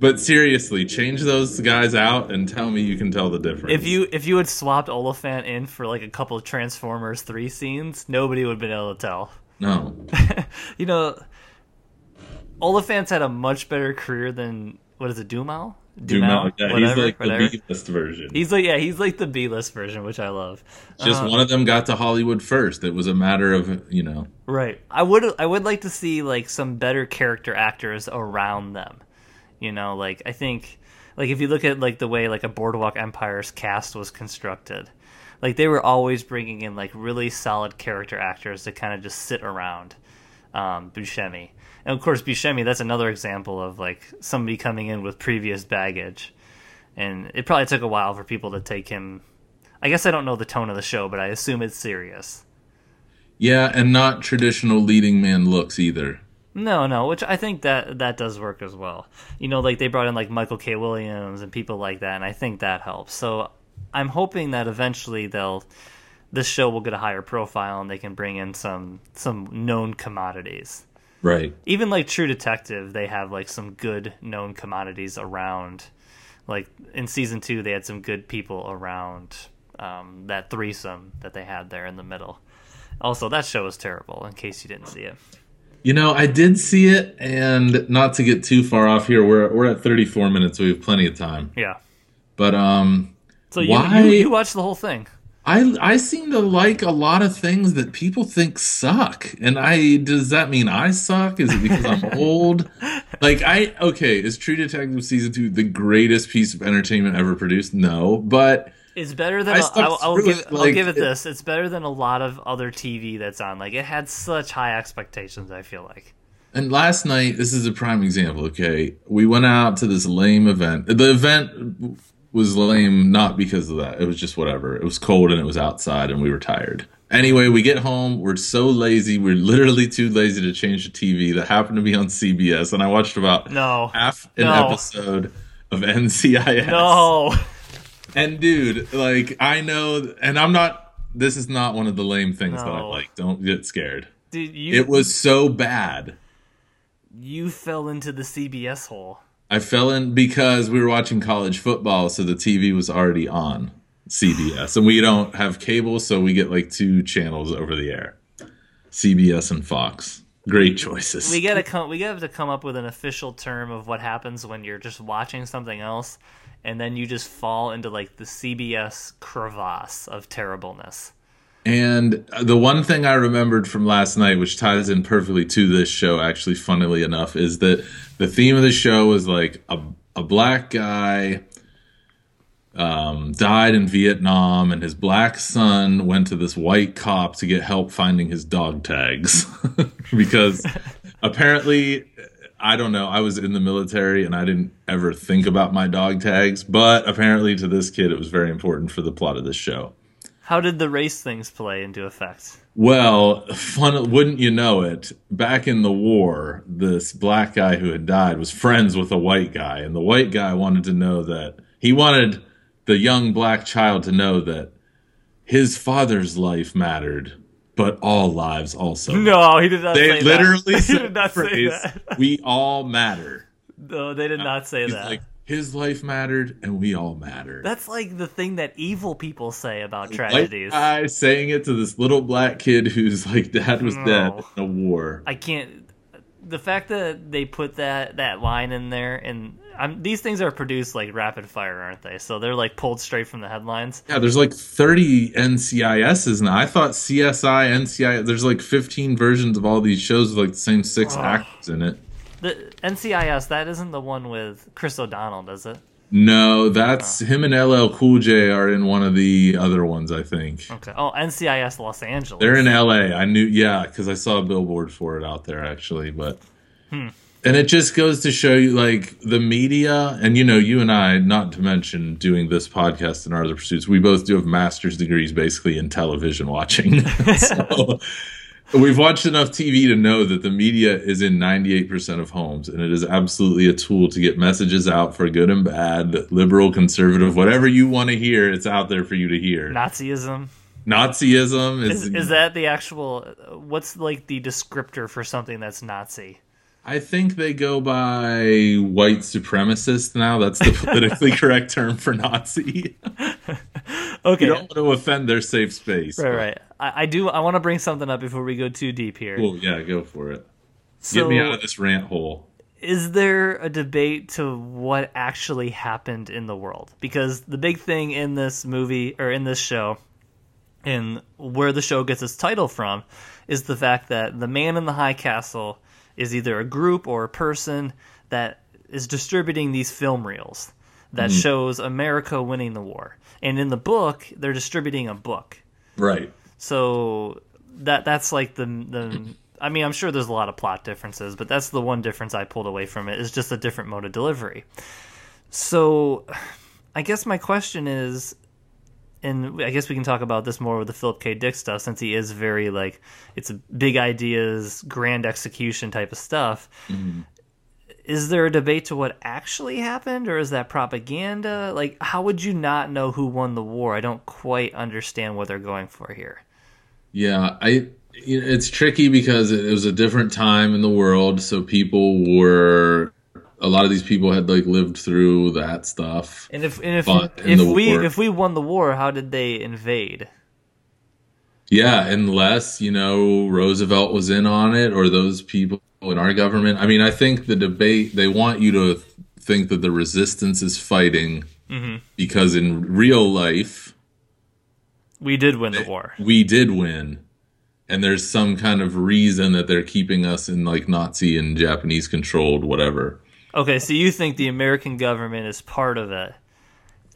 but seriously, change those guys out and tell me you can tell the difference. if you if you had swapped Olyphant in for like a couple of Transformers three scenes, nobody would have been able to tell. No, You know, Olyphant's had a much better career than what is it, Dumal? Duhamel, yeah, he's Whatever, like whatever. the B-list version. He's like yeah, he's like the B list version, which I love. Just um, one of them got to Hollywood first. It was a matter of you know. Right. I would I would like to see like some better character actors around them. You know, like I think like if you look at like the way like a Boardwalk Empire's cast was constructed, like they were always bringing in like really solid character actors to kind of just sit around um, Buscemi. And of course, Buscemi, that's another example of like somebody coming in with previous baggage. And it probably took a while for people to take him. I guess I don't know the tone of the show, but I assume it's serious. Yeah, and not traditional leading man looks either. No, no, which I think that that does work as well. You know, like they brought in like Michael K. Williams and people like that, and I think that helps. So I'm hoping that eventually they'll this show will get a higher profile and they can bring in some some known commodities. Right. Even like True Detective, they have like some good known commodities around. Like in season two, they had some good people around um, that threesome that they had there in the middle. Also, that show was terrible. In case you didn't see it. You know, I did see it, and not to get too far off here, we're we're at 34 minutes, so we have plenty of time. Yeah. But um, So you, Why- you you watched the whole thing. I I seem to like a lot of things that people think suck, and I does that mean I suck? Is it because I'm old? Like I okay, is True Detective season two the greatest piece of entertainment ever produced? No, but It's better than I a- I'll, I'll give it, I'll give it- this. It's better than a lot of other TV that's on. Like it had such high expectations. I feel like. And last night, this is a prime example. Okay, we went out to this lame event. The event was lame not because of that. It was just whatever. It was cold and it was outside, and we were tired. Anyway, we get home. We're so lazy. We're literally too lazy to change the TV. That happened to be on CBS, and I watched about No. half an No. episode of NCIS. No. And dude, like I know, and I'm not. This is not one of the lame things that I like. Don't get scared. Dude, you It was so bad. you fell into the CBS hole. I fell in because we were watching college football, so the TV was already on CBS, and we don't have cable, so we get like two channels over the air, CBS and Fox. Great choices. We gotta come. We gotta come up with an official term of what happens when you're just watching something else, and then you just fall into like the CBS crevasse of terribleness. And the one thing I remembered from last night, which ties in perfectly to this show, actually, funnily enough, is that the theme of the show was like a, a black guy um, died in Vietnam, and his black son went to this white cop to get help finding his dog tags. because apparently, I don't know, I was in the military and I didn't ever think about my dog tags, but apparently to this kid, it was very important for the plot of this show. How did the race things play into effect? Well, fun, wouldn't you know it? Back in the war, this black guy who had died was friends with a white guy, and the white guy wanted to know that he wanted the young black child to know that his father's life mattered, but all lives also. No, he did not say they literally that. said did not the say phrase, that. "We all matter." No, they did not say He's that. like, his life mattered, and we all matter. That's like the thing that evil people say about tragedies. guy saying it to this little black kid whose like dad was dead No. in a war. I can't. The fact that they put that that line in there, and I'm, these things are produced like rapid fire, aren't they? So they're like pulled straight from the headlines. Yeah, there's like 30 NCISs now. I thought CSI, NCIS, there's like 15 versions of all these shows with like the same six actors in it. The NCIS that isn't the one with Chris O'Donnell, does it? No, that's oh. him and LL Cool J are in one of the other ones, I think. Okay. Oh, NCIS Los Angeles. They're in LA. I knew, yeah, because I saw a billboard for it out there actually. But, hmm. and it just goes to show you like the media, and you know, you and I, not to mention doing this podcast and our other pursuits, we both do have master's degrees basically in television watching. so, We've watched enough TV to know that the media is in 98% of homes, and it is absolutely a tool to get messages out for good and bad, liberal, conservative, whatever you want to hear, it's out there for you to hear. Nazism. Nazism is, Is, is that the actual? What's like the descriptor for something that's Nazi? I think they go by white supremacist now. That's the politically correct term for Nazi. Okay. You don't want to offend their safe space. Right, right. I, I do. I want to bring something up before we go too deep here. Cool. Yeah, go for it. so, Get me out of this rant hole. is there a debate to what actually happened in the world? Because the big thing in this movie or in this show, and where the show gets its title from, is the fact that the man in the high castle is either a group or a person that is distributing these film reels that hmm. shows America winning the war. And in the book, they're distributing a book. Right. So that that's like the the. I mean, I'm sure there's a lot of plot differences, but that's the one difference I pulled away from it is just a different mode of delivery. So, I guess my question is, and I guess we can talk about this more with the Philip K. Dick stuff since he is very like it's big ideas, grand execution type of stuff. Mm-hmm. Is there a debate to what actually happened, or is that propaganda? Like, how would you not know who won the war? I don't quite understand what they're going for here. Yeah, I. you know, It's tricky because it was a different time in the world, so people were. A lot of these people had like lived through that stuff. And if and if if we war- if we won the war, how did they invade? Yeah, unless, you know, Roosevelt was in on it or those people in our government. I mean, I think the debate, they want you to think that the resistance is fighting mm-hmm. because in real life, We did win the eh, war. we did win. And there's some kind of reason that they're keeping us in like Nazi and Japanese controlled whatever. Okay, so you think the American government is part of it,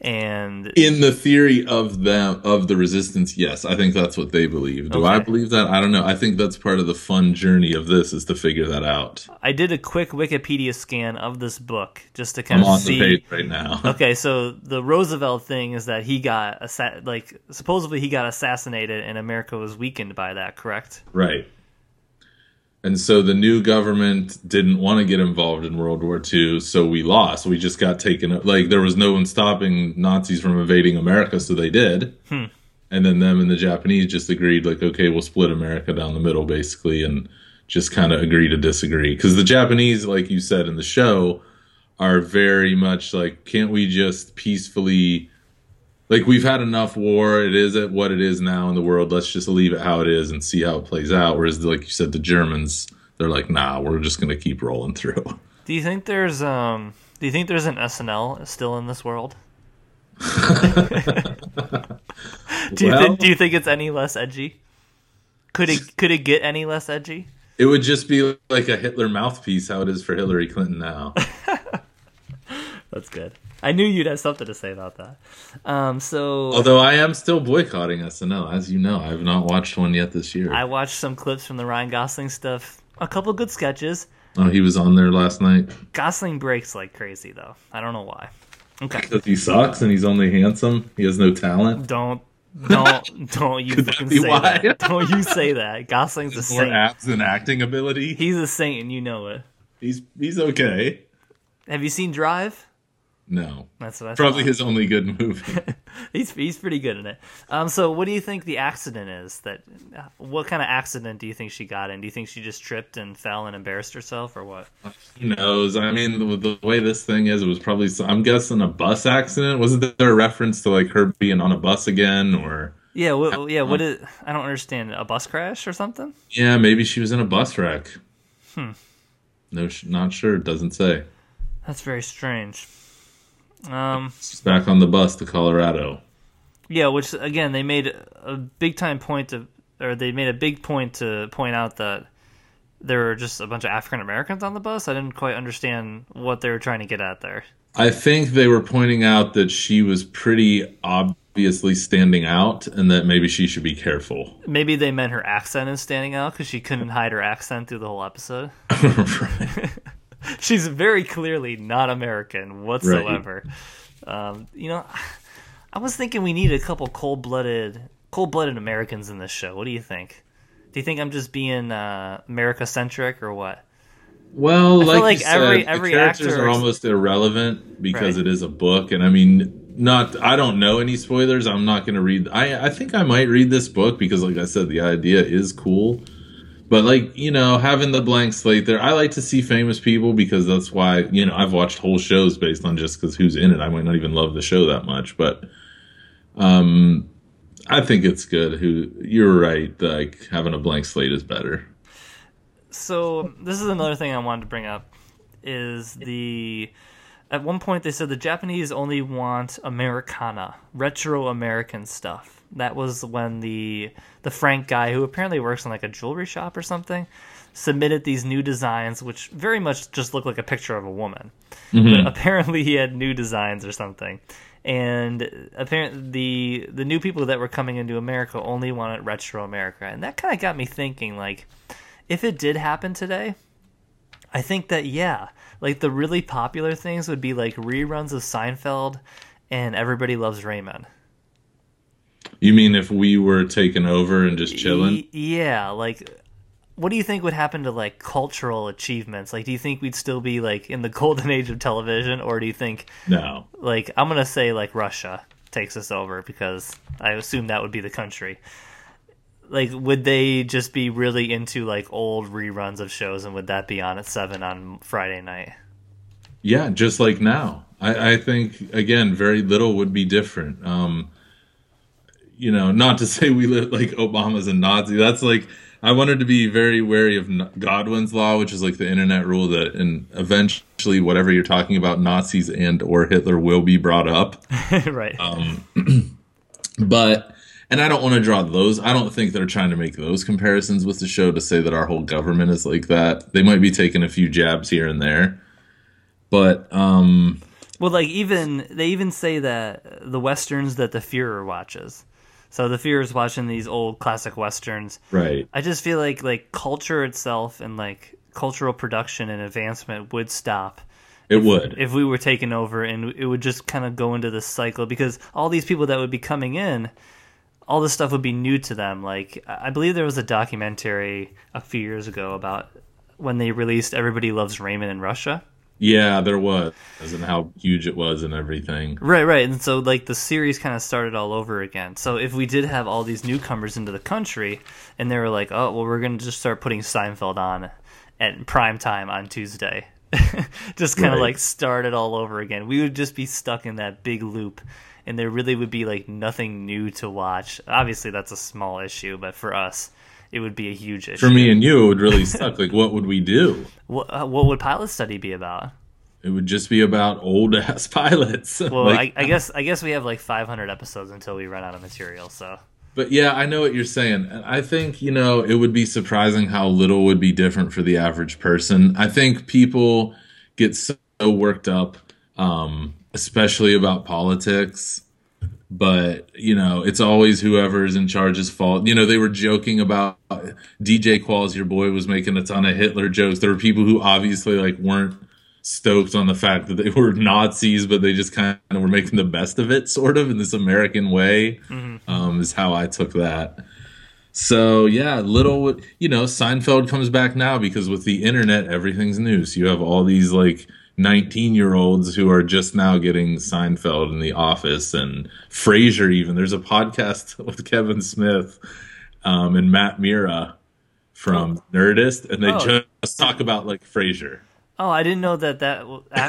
And In the theory of them of the resistance, yes, I think that's what they believe. Do I believe that? I don't know. I think that's part of the fun journey of this is to figure that out. I did a quick Wikipedia scan of this book just to kind I'm of on see. the page right now. Okay, so the Roosevelt thing is that he got assa- like supposedly he got assassinated and America was weakened by that, correct? Right. And so the new government didn't want to get involved in World War II, so we lost. We just got taken. Up. Like there was no one stopping Nazis from invading America, so they did. Hmm. And then them and the Japanese just agreed, like, okay, we'll split America down the middle, basically, and just kind of agree to disagree. Because the Japanese, like you said in the show, are very much like, can't we just peacefully like we've had enough war. It is at what it is now in the world. Let's just leave it how it is and see how it plays out. Whereas, like you said, the Germans, they're like, nah, we're just gonna keep rolling through. Do you think there's um do you think there's an SNL still in this world? do you Well- think do you think it's any less edgy? Could it could it get any less edgy? It would just be like a Hitler mouthpiece, how it is for Hillary Clinton now. That's good. I knew you'd have something to say about that. Um, so Although I am still boycotting SNL, as you know, I have not watched one yet this year. I watched some clips from the Ryan Gosling stuff. A couple good sketches. oh, he was on there last night Gosling breaks like crazy though. I don't know why. Okay. because he sucks and he's only handsome. He has no talent. Don't don't don't you fucking say why? that. Don't you say that. Gosling's a More saint. abs and acting ability. He's a saint and you know it. He's he's okay. Have you seen Drive? No, That's what I probably thought. his only good movie. He's he's pretty good in it. Um, so what do you think the accident is? That uh, what kind of accident do you think she got in? Do you think she just tripped and fell and embarrassed herself, or what? Who knows? I mean, the, the way this thing is, it was probably. I'm guessing a bus accident. Wasn't there a reference to like her being on a bus again, or Yeah, what, yeah. What is? I don't understand. A bus crash or something? yeah, maybe she was in a bus wreck. Hmm. No, not sure. It doesn't say. That's very strange. Um, She's back on the bus to Colorado. yeah, which again they made a big time point to, or they made a big point to point out that there were just a bunch of African Americans on the bus. I didn't quite understand what they were trying to get at there. I think they were pointing out that she was pretty obviously standing out, and that maybe she should be careful. Maybe they meant her accent is standing out because she couldn't hide her accent through the whole episode. right. She's very clearly not American whatsoever. Um, you know, I was thinking we need a couple cold blooded, cold blooded Americans in this show. What do you think? Do you think I'm just being uh, America centric or what? Well, like, like every- said, every the characters actor are is- almost irrelevant because Right. it is a book, and I mean, not. I don't know any spoilers. I'm not going to read. I I think I might read this book because, like I said, the idea is cool. But like you know, having the blank slate there, I like to see famous people because that's why you know I've watched whole shows based on just because who's in it. I might not even love the show that much, but um, I think it's good. Who you're right, like having a blank slate is better. So this is another thing I wanted to bring up is the at one point they said the Japanese only want Americana, retro American stuff. That was when the the Frank guy who apparently works in like a jewelry shop or something submitted these new designs which very much just looked like a picture of a woman. But mm-hmm. apparently he had new designs or something. And apparently the the new people that were coming into America only wanted retro America. And that kind of got me thinking like if it did happen today, I think that yeah, like the really popular things would be like reruns of Seinfeld and Everybody Loves Raymond. You mean if we were taken over and just chilling? Y- yeah, like what do you think would happen to like cultural achievements? Like do you think we'd still be like in the golden age of television or do you think No. like I'm going to say like Russia takes us over because I assume that would be the country. Like would they just be really into like old reruns of shows and would that be on at 7 on Friday night? Yeah, just like now. I, I think again, very little would be different. Um, you know, not to say we live like Obama's a Nazi. That's like I wanted to be very wary of Godwin's law, which is like the internet rule that, and eventually, whatever you're talking about, Nazis and or Hitler will be brought up. right. But and I don't want to draw those. I don't think they're trying to make those comparisons with the show to say that our whole government is like that. They might be taking a few jabs here and there, but um, Well, like even they even say that the westerns that the Führer watches. So the Führer is watching these old classic westerns. Right. I just feel like like culture itself and like cultural production and advancement would stop It would. if we were taken over and it would just kind of go into this cycle because all these people that would be coming in all this stuff would be new to them like i believe there was a documentary a few years ago about when they released everybody loves raymond in russia yeah, there was, and how huge it was and everything. right right and so like the series kind of started all over again so if we did have all these newcomers into the country and they were like oh well we're going to just start putting seinfeld on at prime time on tuesday just kind of Right. like start it all over again we would just be stuck in that big loop and there really would be like nothing new to watch obviously that's a small issue but for us it would be a huge issue For me and you, it would really suck. Like, what would we do? what, uh, what would pilot study be about It would just be about old ass pilots. well Like, I, I guess i guess we have like 500 episodes until we run out of material so But yeah, I know what you're saying. And I think, you know, it would be surprising how little would be different for the average person. I think people get so worked up, um, especially about politics. But, you know, it's always whoever's in charge's fault. You know, they were joking about DJ Qualls, your boy, was making a ton of Hitler jokes. There were people who obviously like weren't stoked on the fact that they were Nazis, but they just kind of were making the best of it, sort of in this American way. Um, is how I took that. So yeah, little you know, Seinfeld comes back now because with the internet, everything's news. You have all these like 19 year olds who are just now getting Seinfeld in the office and Frasier. Even there's a podcast with Kevin Smith um, and Matt Mira from Nerdist, and they Oh. just talk about like Frasier. Oh, I didn't know that that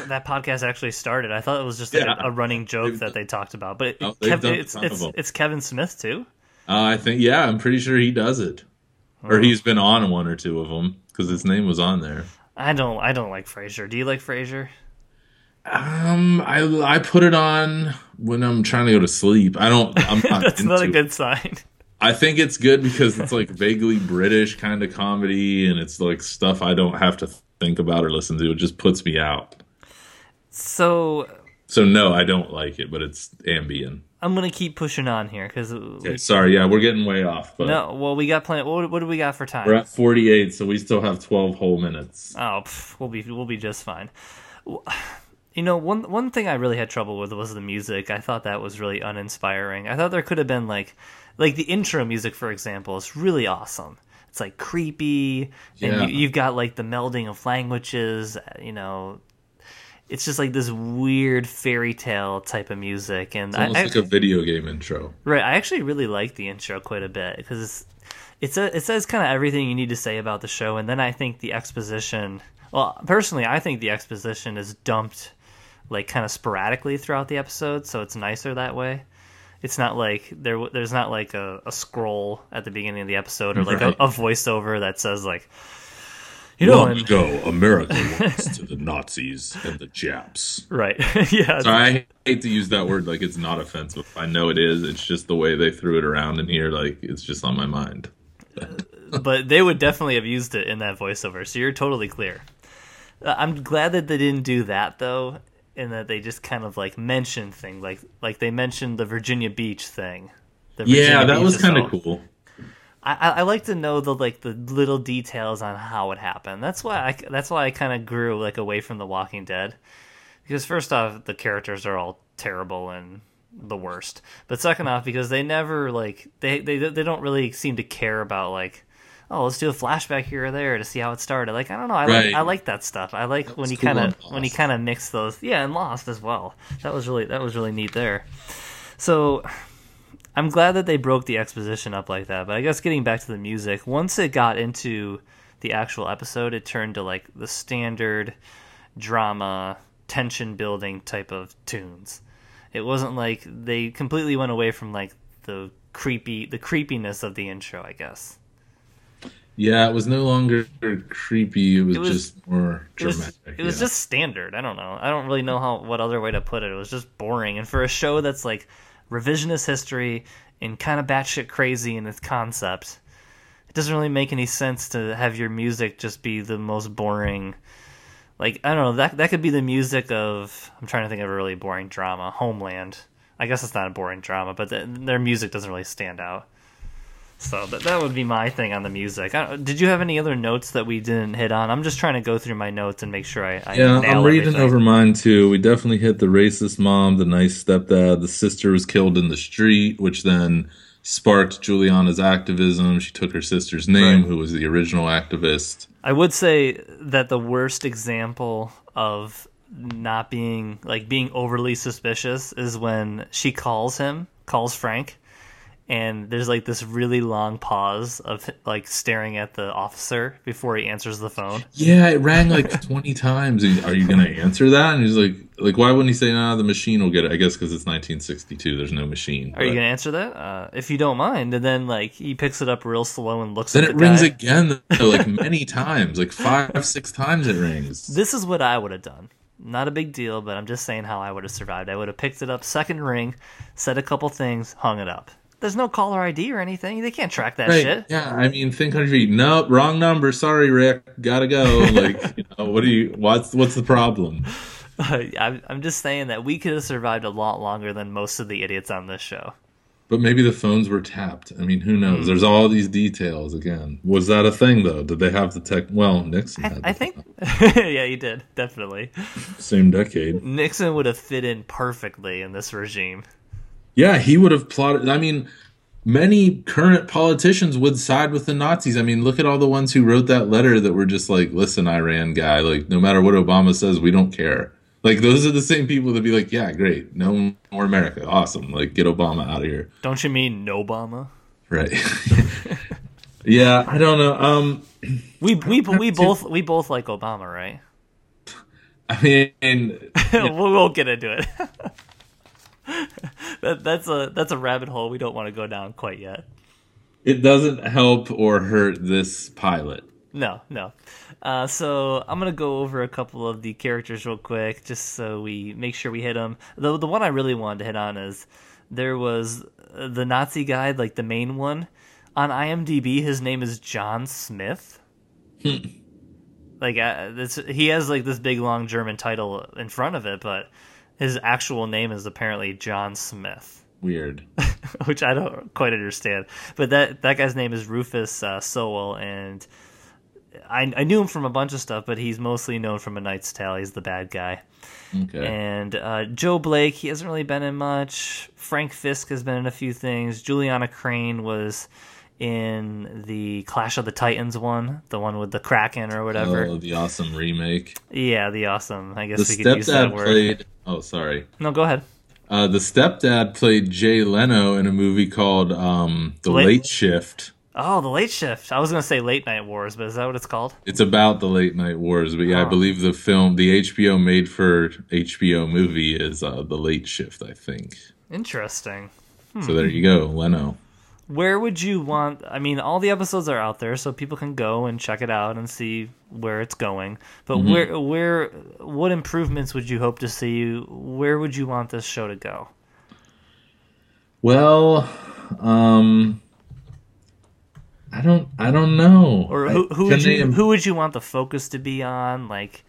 that, podcast actually started. I thought it was just like, Yeah. a, a running joke They've that they talked about. But it, Oh, Kev- it's it's, it's Kevin Smith too. Uh, I think yeah, I'm pretty sure he does it, or he's been on one or two of them because his name was on there. I don't I don't like Frasier. Do you like Frasier? Um, I I put it on when I'm trying to go to sleep. I don't. I'm not That's not a it. good sign. I think it's good because it's like vaguely British kind of comedy, and it's like stuff I don't have to think about or listen to. It just puts me out. So So no, I don't like it, but it's Ambien. I'm gonna keep pushing on here because uh, Okay, sorry, yeah, we're getting way off, but no. Well, we got plenty. What, what do we got for time? we're at 48, so we still have 12 whole minutes. Oh, pff, we'll be we'll be just fine. You know, one one thing I really had trouble with was the music. I thought that was really uninspiring. I thought there could have been like like the intro music, for example, is really awesome. It's like creepy, and Yeah. you, you've got like the melding of languages. Uh, you know, it's just like this weird fairy tale type of music, and It's almost I, I, like a video game intro. Right, I actually really like the intro quite a bit because it's, it's a, it says kind of everything you need to say about the show, and then I think the exposition. Well, personally, I think the exposition is dumped like kind of sporadically throughout the episode, so it's nicer that way. It's not like there there's not like a, a scroll at the beginning of the episode or like Right. a, a voiceover that says like, you know, and, ago, America lost to the Nazis and the Japs. right, yeah, So I hate to use that word like it's not offensive. I know it is. It's just the way they threw it around in here. Like it's just on my mind. but they would definitely have used it in that voiceover, so you're totally clear. Uh, I'm glad that they didn't do that though, and that they just kind of like mentioned things like like they mentioned the Virginia Beach thing. The Yeah, that Beach was kind of cool. I, I like to know the like the little details on how it happened. That's why I that's why I kind of grew like away from The Walking Dead, because first off, the characters are all terrible and the worst. But second off, because they never like they they they don't really seem to care about like. Oh, let's do a flashback here or there to see how it started. Like I don't know, I Right. like I like that stuff. I like when you kind of when you kind of mix those. Yeah, and Lost as well. That was really that was really neat there. So I'm glad that they broke the exposition up like that. But I guess getting back to the music, once it got into the actual episode, it turned to like the standard drama, tension building type of tunes. It wasn't like they completely went away from like the creepy the creepiness of the intro, I guess. Yeah, it was no longer creepy. It was, It was- just more It was, dramatic. it was yeah. just standard. I don't know. I don't really know how what other way to put it. It was just boring. And for a show that's like revisionist history and kind of batshit crazy in its concept, it doesn't really make any sense to have your music just be the most boring, like I don't know that that could be the music of I'm trying to think of a really boring drama, Homeland. I guess it's not a boring drama, but the, their music doesn't really stand out. So that that would be my thing on the music. I, did you have any other notes that we didn't hit on? I'm just trying to go through my notes and make sure I, I Yeah, I'm reading everything. over mine too. We definitely hit the racist mom, the nice stepdad. The sister was killed in the street, which then sparked Juliana's activism. She took her sister's name, Right. who was the original activist. I would say that the worst example of not being like being overly suspicious is when she calls him, calls Frank, and there's like this really long pause of like staring at the officer before he answers the phone. Yeah, it rang like 20 times. Are you going to answer that? And he's like, like, why wouldn't he say, nah, the machine will get it? I guess because it's 1962. There's no machine. Are you gonna answer that? Uh, if you don't mind, and then like he picks it up real slow and looks Then at it the rings guy. again, though, like many times, like five, six times it rings. This is what I would have done. Not a big deal, but I'm just saying how I would have survived. I would have picked it up, second ring, said a couple things, hung it up. There's no caller ID or anything. They can't track that Right. shit. Yeah, I mean, think hundred feet. Nope, wrong number. Sorry, Rick. Gotta go. Like, you know, what do you? What's what's the problem? I'm, I'm just saying that we could have survived a lot longer than most of the idiots on this show. But maybe the phones were tapped. I mean, who knows? Hmm. There's all these details again. Was that a thing though? Did they have the tech? Well, Nixon I. I think, yeah, he did definitely. same decade. Nixon would have fit in perfectly in this regime. Yeah, he would have plotted. I mean, many current politicians would side with the Nazis. I mean, look at all the ones who wrote that letter that were just like, "Listen, Iran guy, like, no matter what Obama says, we don't care." Like, those are the same people that be like, "Yeah, great, no more America, awesome, like, get Obama out of here." Don't you mean no Obama? Right. yeah, I don't know. Um, We we we both we both like Obama, right? I mean, we won't get into it. that, that's a that's a rabbit hole we don't want to go down quite yet. it doesn't help or hurt this pilot. No, no. Uh, so I'm gonna go over a couple of the characters real quick, just so we make sure we hit them. The the one I really wanted to hit on is there was uh, the Nazi guy, like the main one on IMDb. His name is John Smith. like uh, this, he has like this big long German title in front of it, but his actual name is apparently John Smith. Weird. which I don't quite understand. But that that guy's name is Rufus uh, Sewell, and I I knew him from a bunch of stuff, but he's mostly known from A Knight's Tale. He's the bad guy. Okay. And uh, Joe Blake, he hasn't really been in much. Frank Fisk has been in a few things. Juliana Crain was in the Clash of the Titans one, the one with the Kraken or whatever. Oh, the awesome remake. Yeah, the awesome. I The guess we could use that word. played. Oh, sorry. No, go ahead. Uh, the stepdad played Jay Leno in a movie called um, The Late- Late Shift. Oh, the Late Shift. I was gonna say Late Night Wars, but is that what it's called? It's about the late night wars, but yeah, I Oh. believe the film, the HBO made for HBO movie, is uh, The Late Shift. I think. Interesting. So there you go, Leno. Where would you want i mean all the episodes are out there so people can go and check it out and see where it's going but Mm-hmm. where where what improvements would you hope to see where would you want this show to go Well, um, I don't, I don't know. or who, who would you they- who would you want the focus to be on like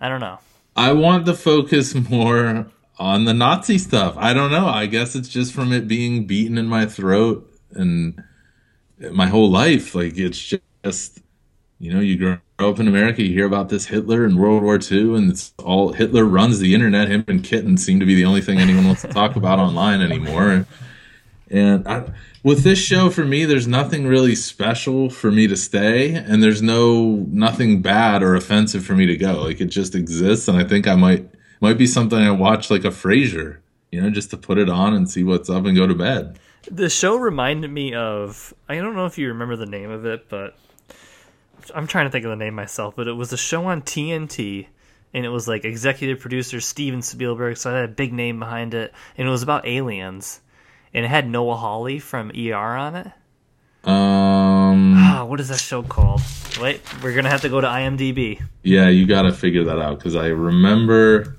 i don't know I want the focus more on the Nazi stuff. I don't know. I guess it's just from it being beaten in my throat and my whole life. Like it's just, you know, you grow up in America, you hear about this Hitler and World War II, and it's all Hitler runs the internet. Him and Kitten seem to be the only thing anyone wants to talk about online anymore. And I, with this show, for me, there's nothing really special for me to stay, and there's no nothing bad or offensive for me to go. Like it just exists, and I think I might might be something I watch like a Frasier, you know, just to put it on and see what's up and go to bed. The show reminded me of i don't know if you remember the name of it but i'm trying to think of the name myself but it was a show on tnt and it was like executive producer steven spielberg so it had a big name behind it and it was about aliens and it had noah hawley from er on it. Um, ah what is that show called? Wait we're gonna have to go to imdb yeah, you got to figure that out because I remember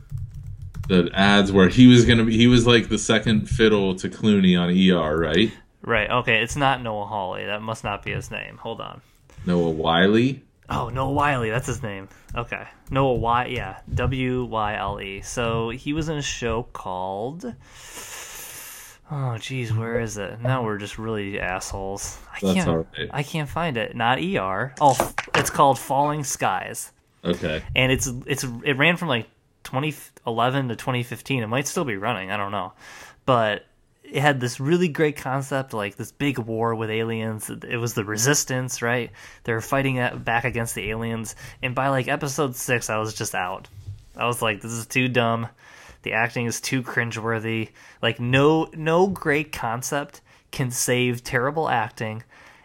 the ads where he was gonna be. He was like the second fiddle to Clooney on ER, right? right okay it's not noah hawley that must not be his name hold on Noah Wyle. Oh, Noah Wyle, that's his name. Okay. Noah Y, yeah, W Y L E. So he was in a show called. Oh, geez, where is it? Now we're just really assholes. I That's can't. right. I can't find it. Not ER. Oh, it's called Falling Skies, Okay. and it's it's it ran from like 2011 to 2015. It might still be running. I don't know, but it had this really great concept, like this big war with aliens. It was the resistance, right? They were fighting back against the aliens, and by like episode six, I was just out. I was like, this is too dumb. The acting is too cringeworthy. Like no no great concept can save terrible acting,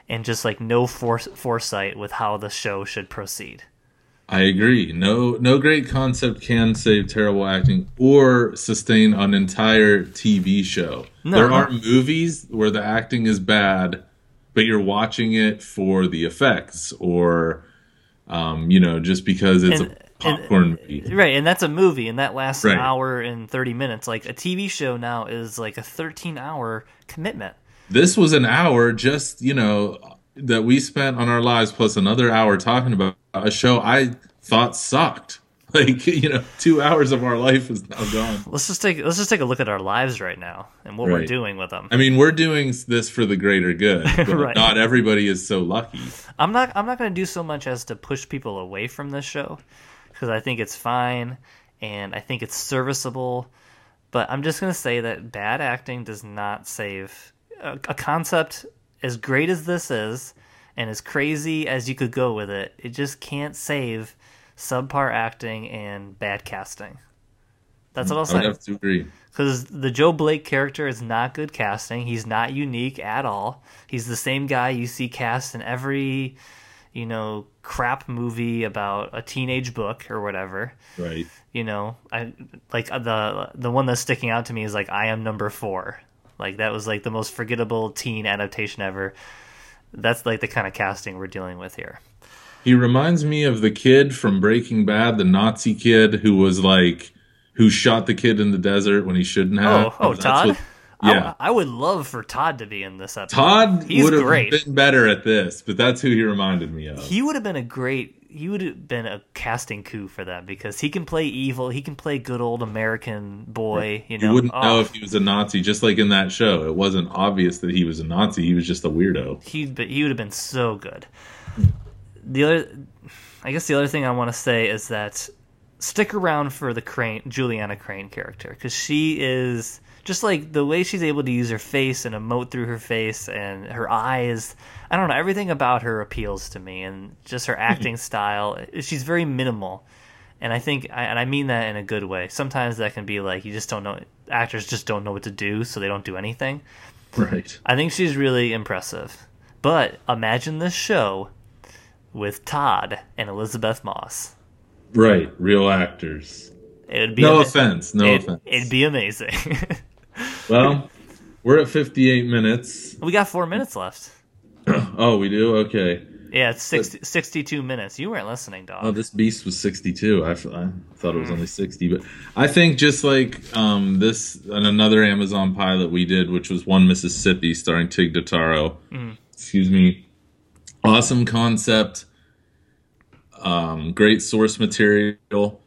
and just like no force, foresight with how the show should proceed. I agree. No, no great concept can save terrible acting or sustain an entire TV show. No, there no. are movies where the acting is bad, but you're watching it for the effects or, um, you know, just because it's And- a popcorn movie. Right, and that's a movie, and that lasts Right. an hour and thirty minutes. Like a TV show now is like a thirteen-hour commitment. This was an hour just, you know, that we spent on our lives plus another hour talking about a show I thought sucked. Like, you know, two hours of our life is now gone. Let's just take let's just take a look at our lives right now and what we're doing with them. I mean, we're doing this for the greater good, but Right. not everybody is so lucky. I'm not I'm not going to do so much as to push people away from this show because I think it's fine and I think it's serviceable. But I'm just going to say that bad acting does not save a, a concept as great as this is and as crazy as you could go with it. It just can't save subpar acting and bad casting. That's what I'll say. I have to agree. Because the Joe Blake character is not good casting. He's not unique at all. He's the same guy you see cast in every, you know, crap movie about a teenage book or whatever. Right. You know, I like uh, the the one that's sticking out to me is like I am number four. Like that was like the most forgettable teen adaptation ever. That's like the kind of casting we're dealing with here. He reminds me of the kid from Breaking Bad, the Nazi kid who was like, who shot the kid in the desert when he shouldn't have. Oh, oh, Todd. what- yeah. I, I would love for Todd to be in this episode. Todd he's would have great. been better at this, but that's who he reminded me of. he would have been a great he would have been a casting coup for them because he can play evil he can play good old american boy you know you wouldn't Oh, know if he was a Nazi, just like in that show. It wasn't obvious that he was a Nazi. He was just a weirdo. he'd be, he would have been so good the other i guess the other thing i want to say is that stick around for the crain juliana crain character because she is just like the way she's able to use her face and emote through her face and her eyes i don't know everything about her appeals to me and just her acting style she's very minimal and i think and i mean that in a good way sometimes that can be like you just don't know actors just don't know what to do so they don't do anything Right. I think she's really impressive. But imagine this show with Todd and Elisabeth Moss. Right. Real actors. It would be No ama- offense. No it, offense. It'd be amazing. Well, we're at 58 minutes. we got four minutes left. Oh, we do? Okay. Yeah, it's 60, 62 minutes. You weren't listening, dog. Oh, this beast was 62. I thought it was only 60, but I think just like um, this and another Amazon pilot we did, which was One Mississippi, starring Tig Notaro. Excuse me. Awesome concept. Um, great source material,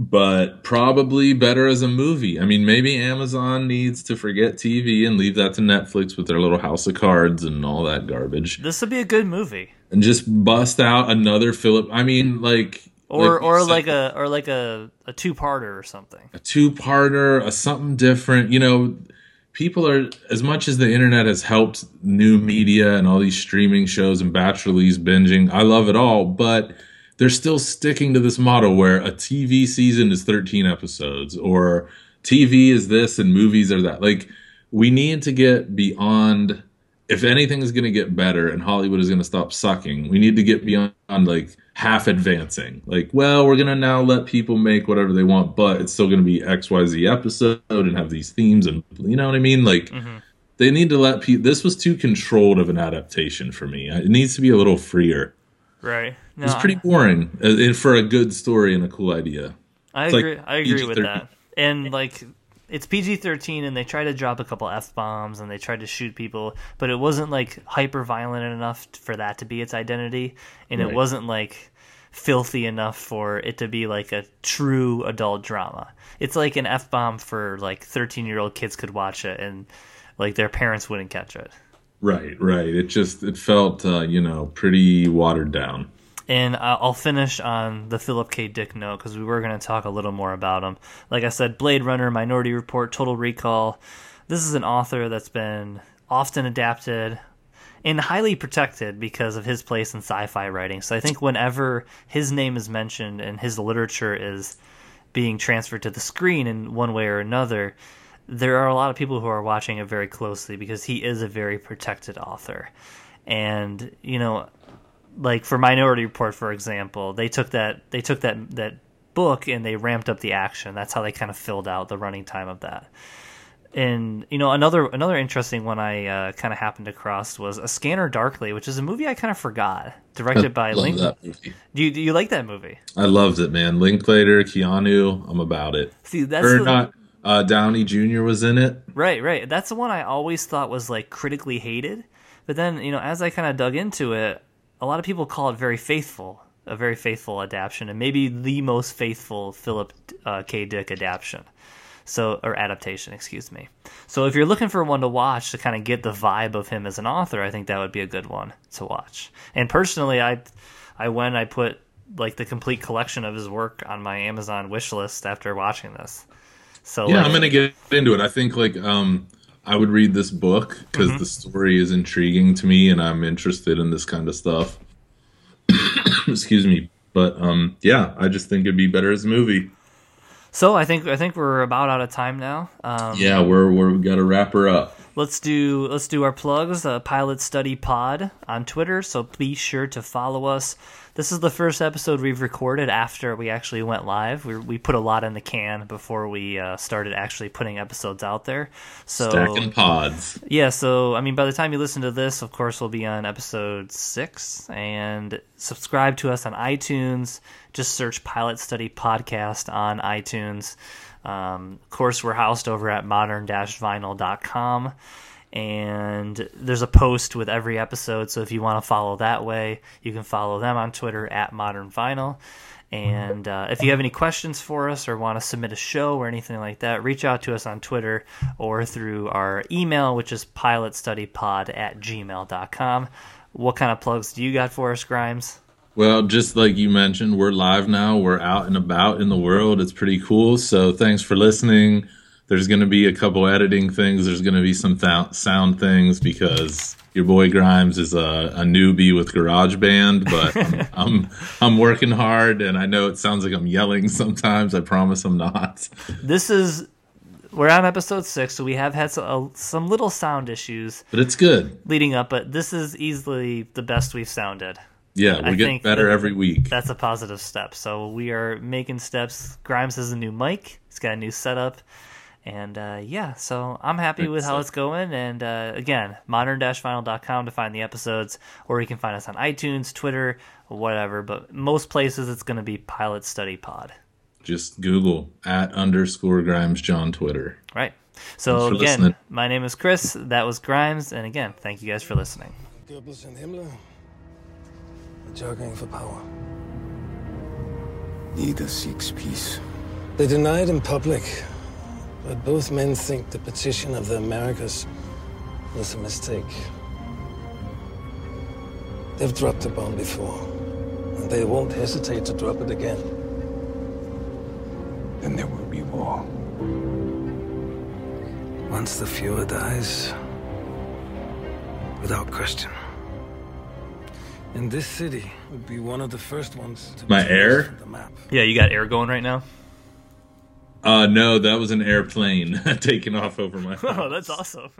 but probably better as a movie. I mean, maybe Amazon needs to forget TV and leave that to Netflix with their little House of Cards and all that garbage this would be a good movie. and just bust out another Philip. I mean, like Or like or like a or like a, a two parter or something. a two parter, a something different. You know, people are as much as the internet has helped new media and all these streaming shows and batch release binging. I love it all, but they're still sticking to this model where a TV season is 13 episodes or TV is this and movies are that. Like we need to get beyond if anything is going to get better and Hollywood is going to stop sucking, we need to get beyond like half advancing. Like, well, we're going to now let people make whatever they want, but it's still going to be XYZ episode and have these themes and you know what I mean? Like mm-hmm. they need to let people this was too controlled of an adaptation for me. It needs to be a little freer. Right. No, It's pretty boring uh, for a good story and a cool idea. I It's like agree. I agree with PG-13. that. And like it's PG thirteen, and they try to drop a couple f bombs and they tried to shoot people, but it wasn't like hyper violent enough for that to be its identity, and it wasn't like filthy enough for it to be like a true adult drama. It's like an f bomb for like thirteen year old kids could watch it, and like their parents wouldn't catch it. Right, right. It just it felt uh, you know pretty watered down. And I'll finish on the Philip K. Dick note because we were going to talk a little more about him. Like I said, Blade Runner, Minority Report, Total Recall. This is an author that's been often adapted and highly protected because of his place in sci-fi writing. So I think whenever his name is mentioned and his literature is being transferred to the screen in one way or another, there are a lot of people who are watching it very closely because he is a very protected author. And, you know, like for Minority Report, for example, they took that they took that that book and they ramped up the action. That's how they kind of filled out the running time of that. And you know another another interesting one I uh, kind of happened across was A Scanner Darkly, which is a movie I kind of forgot, directed by I love Link. that movie. Do you do you like that movie? I loved it, man. Linklater, Keanu, I'm about it. See, that's or the- not. Uh, Downey Jr. was in it. Right, right. That's the one I always thought was like critically hated. But then, you know, as I kind of dug into it, a lot of people call it very faithful, a very faithful adaptation, and maybe the most faithful Philip uh, K. Dick adaptation. So, or adaptation, excuse me. So, if you're looking for one to watch to kind of get the vibe of him as an author, I think that would be a good one to watch. And personally, I, I went, I put like the complete collection of his work on my Amazon wish list after watching this. So, Yeah, like, I'm gonna get into it. I think like um, I would read this book because Mm-hmm. the story is intriguing to me, and I'm interested in this kind of stuff. Excuse me, but um, yeah, I just think it'd be better as a movie. So I think I think we're about out of time now. Um, Yeah, we're we're we got to wrap her up. Let's do let's do our plugs. Uh, Pilot Study Pod on Twitter. So be sure to follow us. This is the first episode we've recorded after we actually went live. We we put a lot in the can before we uh, started actually putting episodes out there. So Stacking pods. yeah, so I mean, by the time you listen to this, of course, we'll be on episode six. And subscribe to us on iTunes. Just search Pilot Study Podcast on iTunes. Um, of course, we're housed over at modern-vinyl.com. And there's a post with every episode, so if you want to follow that way, you can follow them on Twitter at Modern Vinyl. And uh, if you have any questions for us or want to submit a show or anything like that, reach out to us on Twitter or through our email, which is pilotstudypod at gmail.com. What kind of plugs do you got for us, Grimes? Well, just like you mentioned, we're live now. We're out and about in the world. It's pretty cool. So thanks for listening. There's going to be a couple editing things. There's going to be some thou- sound things because your boy Grimes is a, a newbie with GarageBand, but I'm, I'm I'm working hard, and I know it sounds like I'm yelling sometimes. I promise I'm not. This is. We're on episode six, so we have had some, some little sound issues But it's good. leading up, but this is easily the best we've sounded. Yeah, I we get think better every week. That's a positive step. So we are making steps. Grimes has a new mic. He's got a new setup. And uh, yeah, so I'm happy with how it's going. And uh, again, modern-vinyl.com to find the episodes, or you can find us on iTunes, Twitter, whatever. But most places, it's going to be Pilot Study Pod. Just Google at underscore Grimes John Twitter. Right. So again, listening. my name is Chris. That was Grimes. And again, thank you guys for listening. Goebbels and Himmler are jockeying for power. Neither seeks peace. They deny it in public, but both men think the petition of the Americas was a mistake. They've dropped a bomb before, and they won't hesitate to drop it again. Then there will be war. Once the Führer dies, without question. And this city would be one of the first ones to be My erased air? the map. Yeah, you got air going right now? Uh, no, that was an airplane taking off over my. Oh, that's awesome.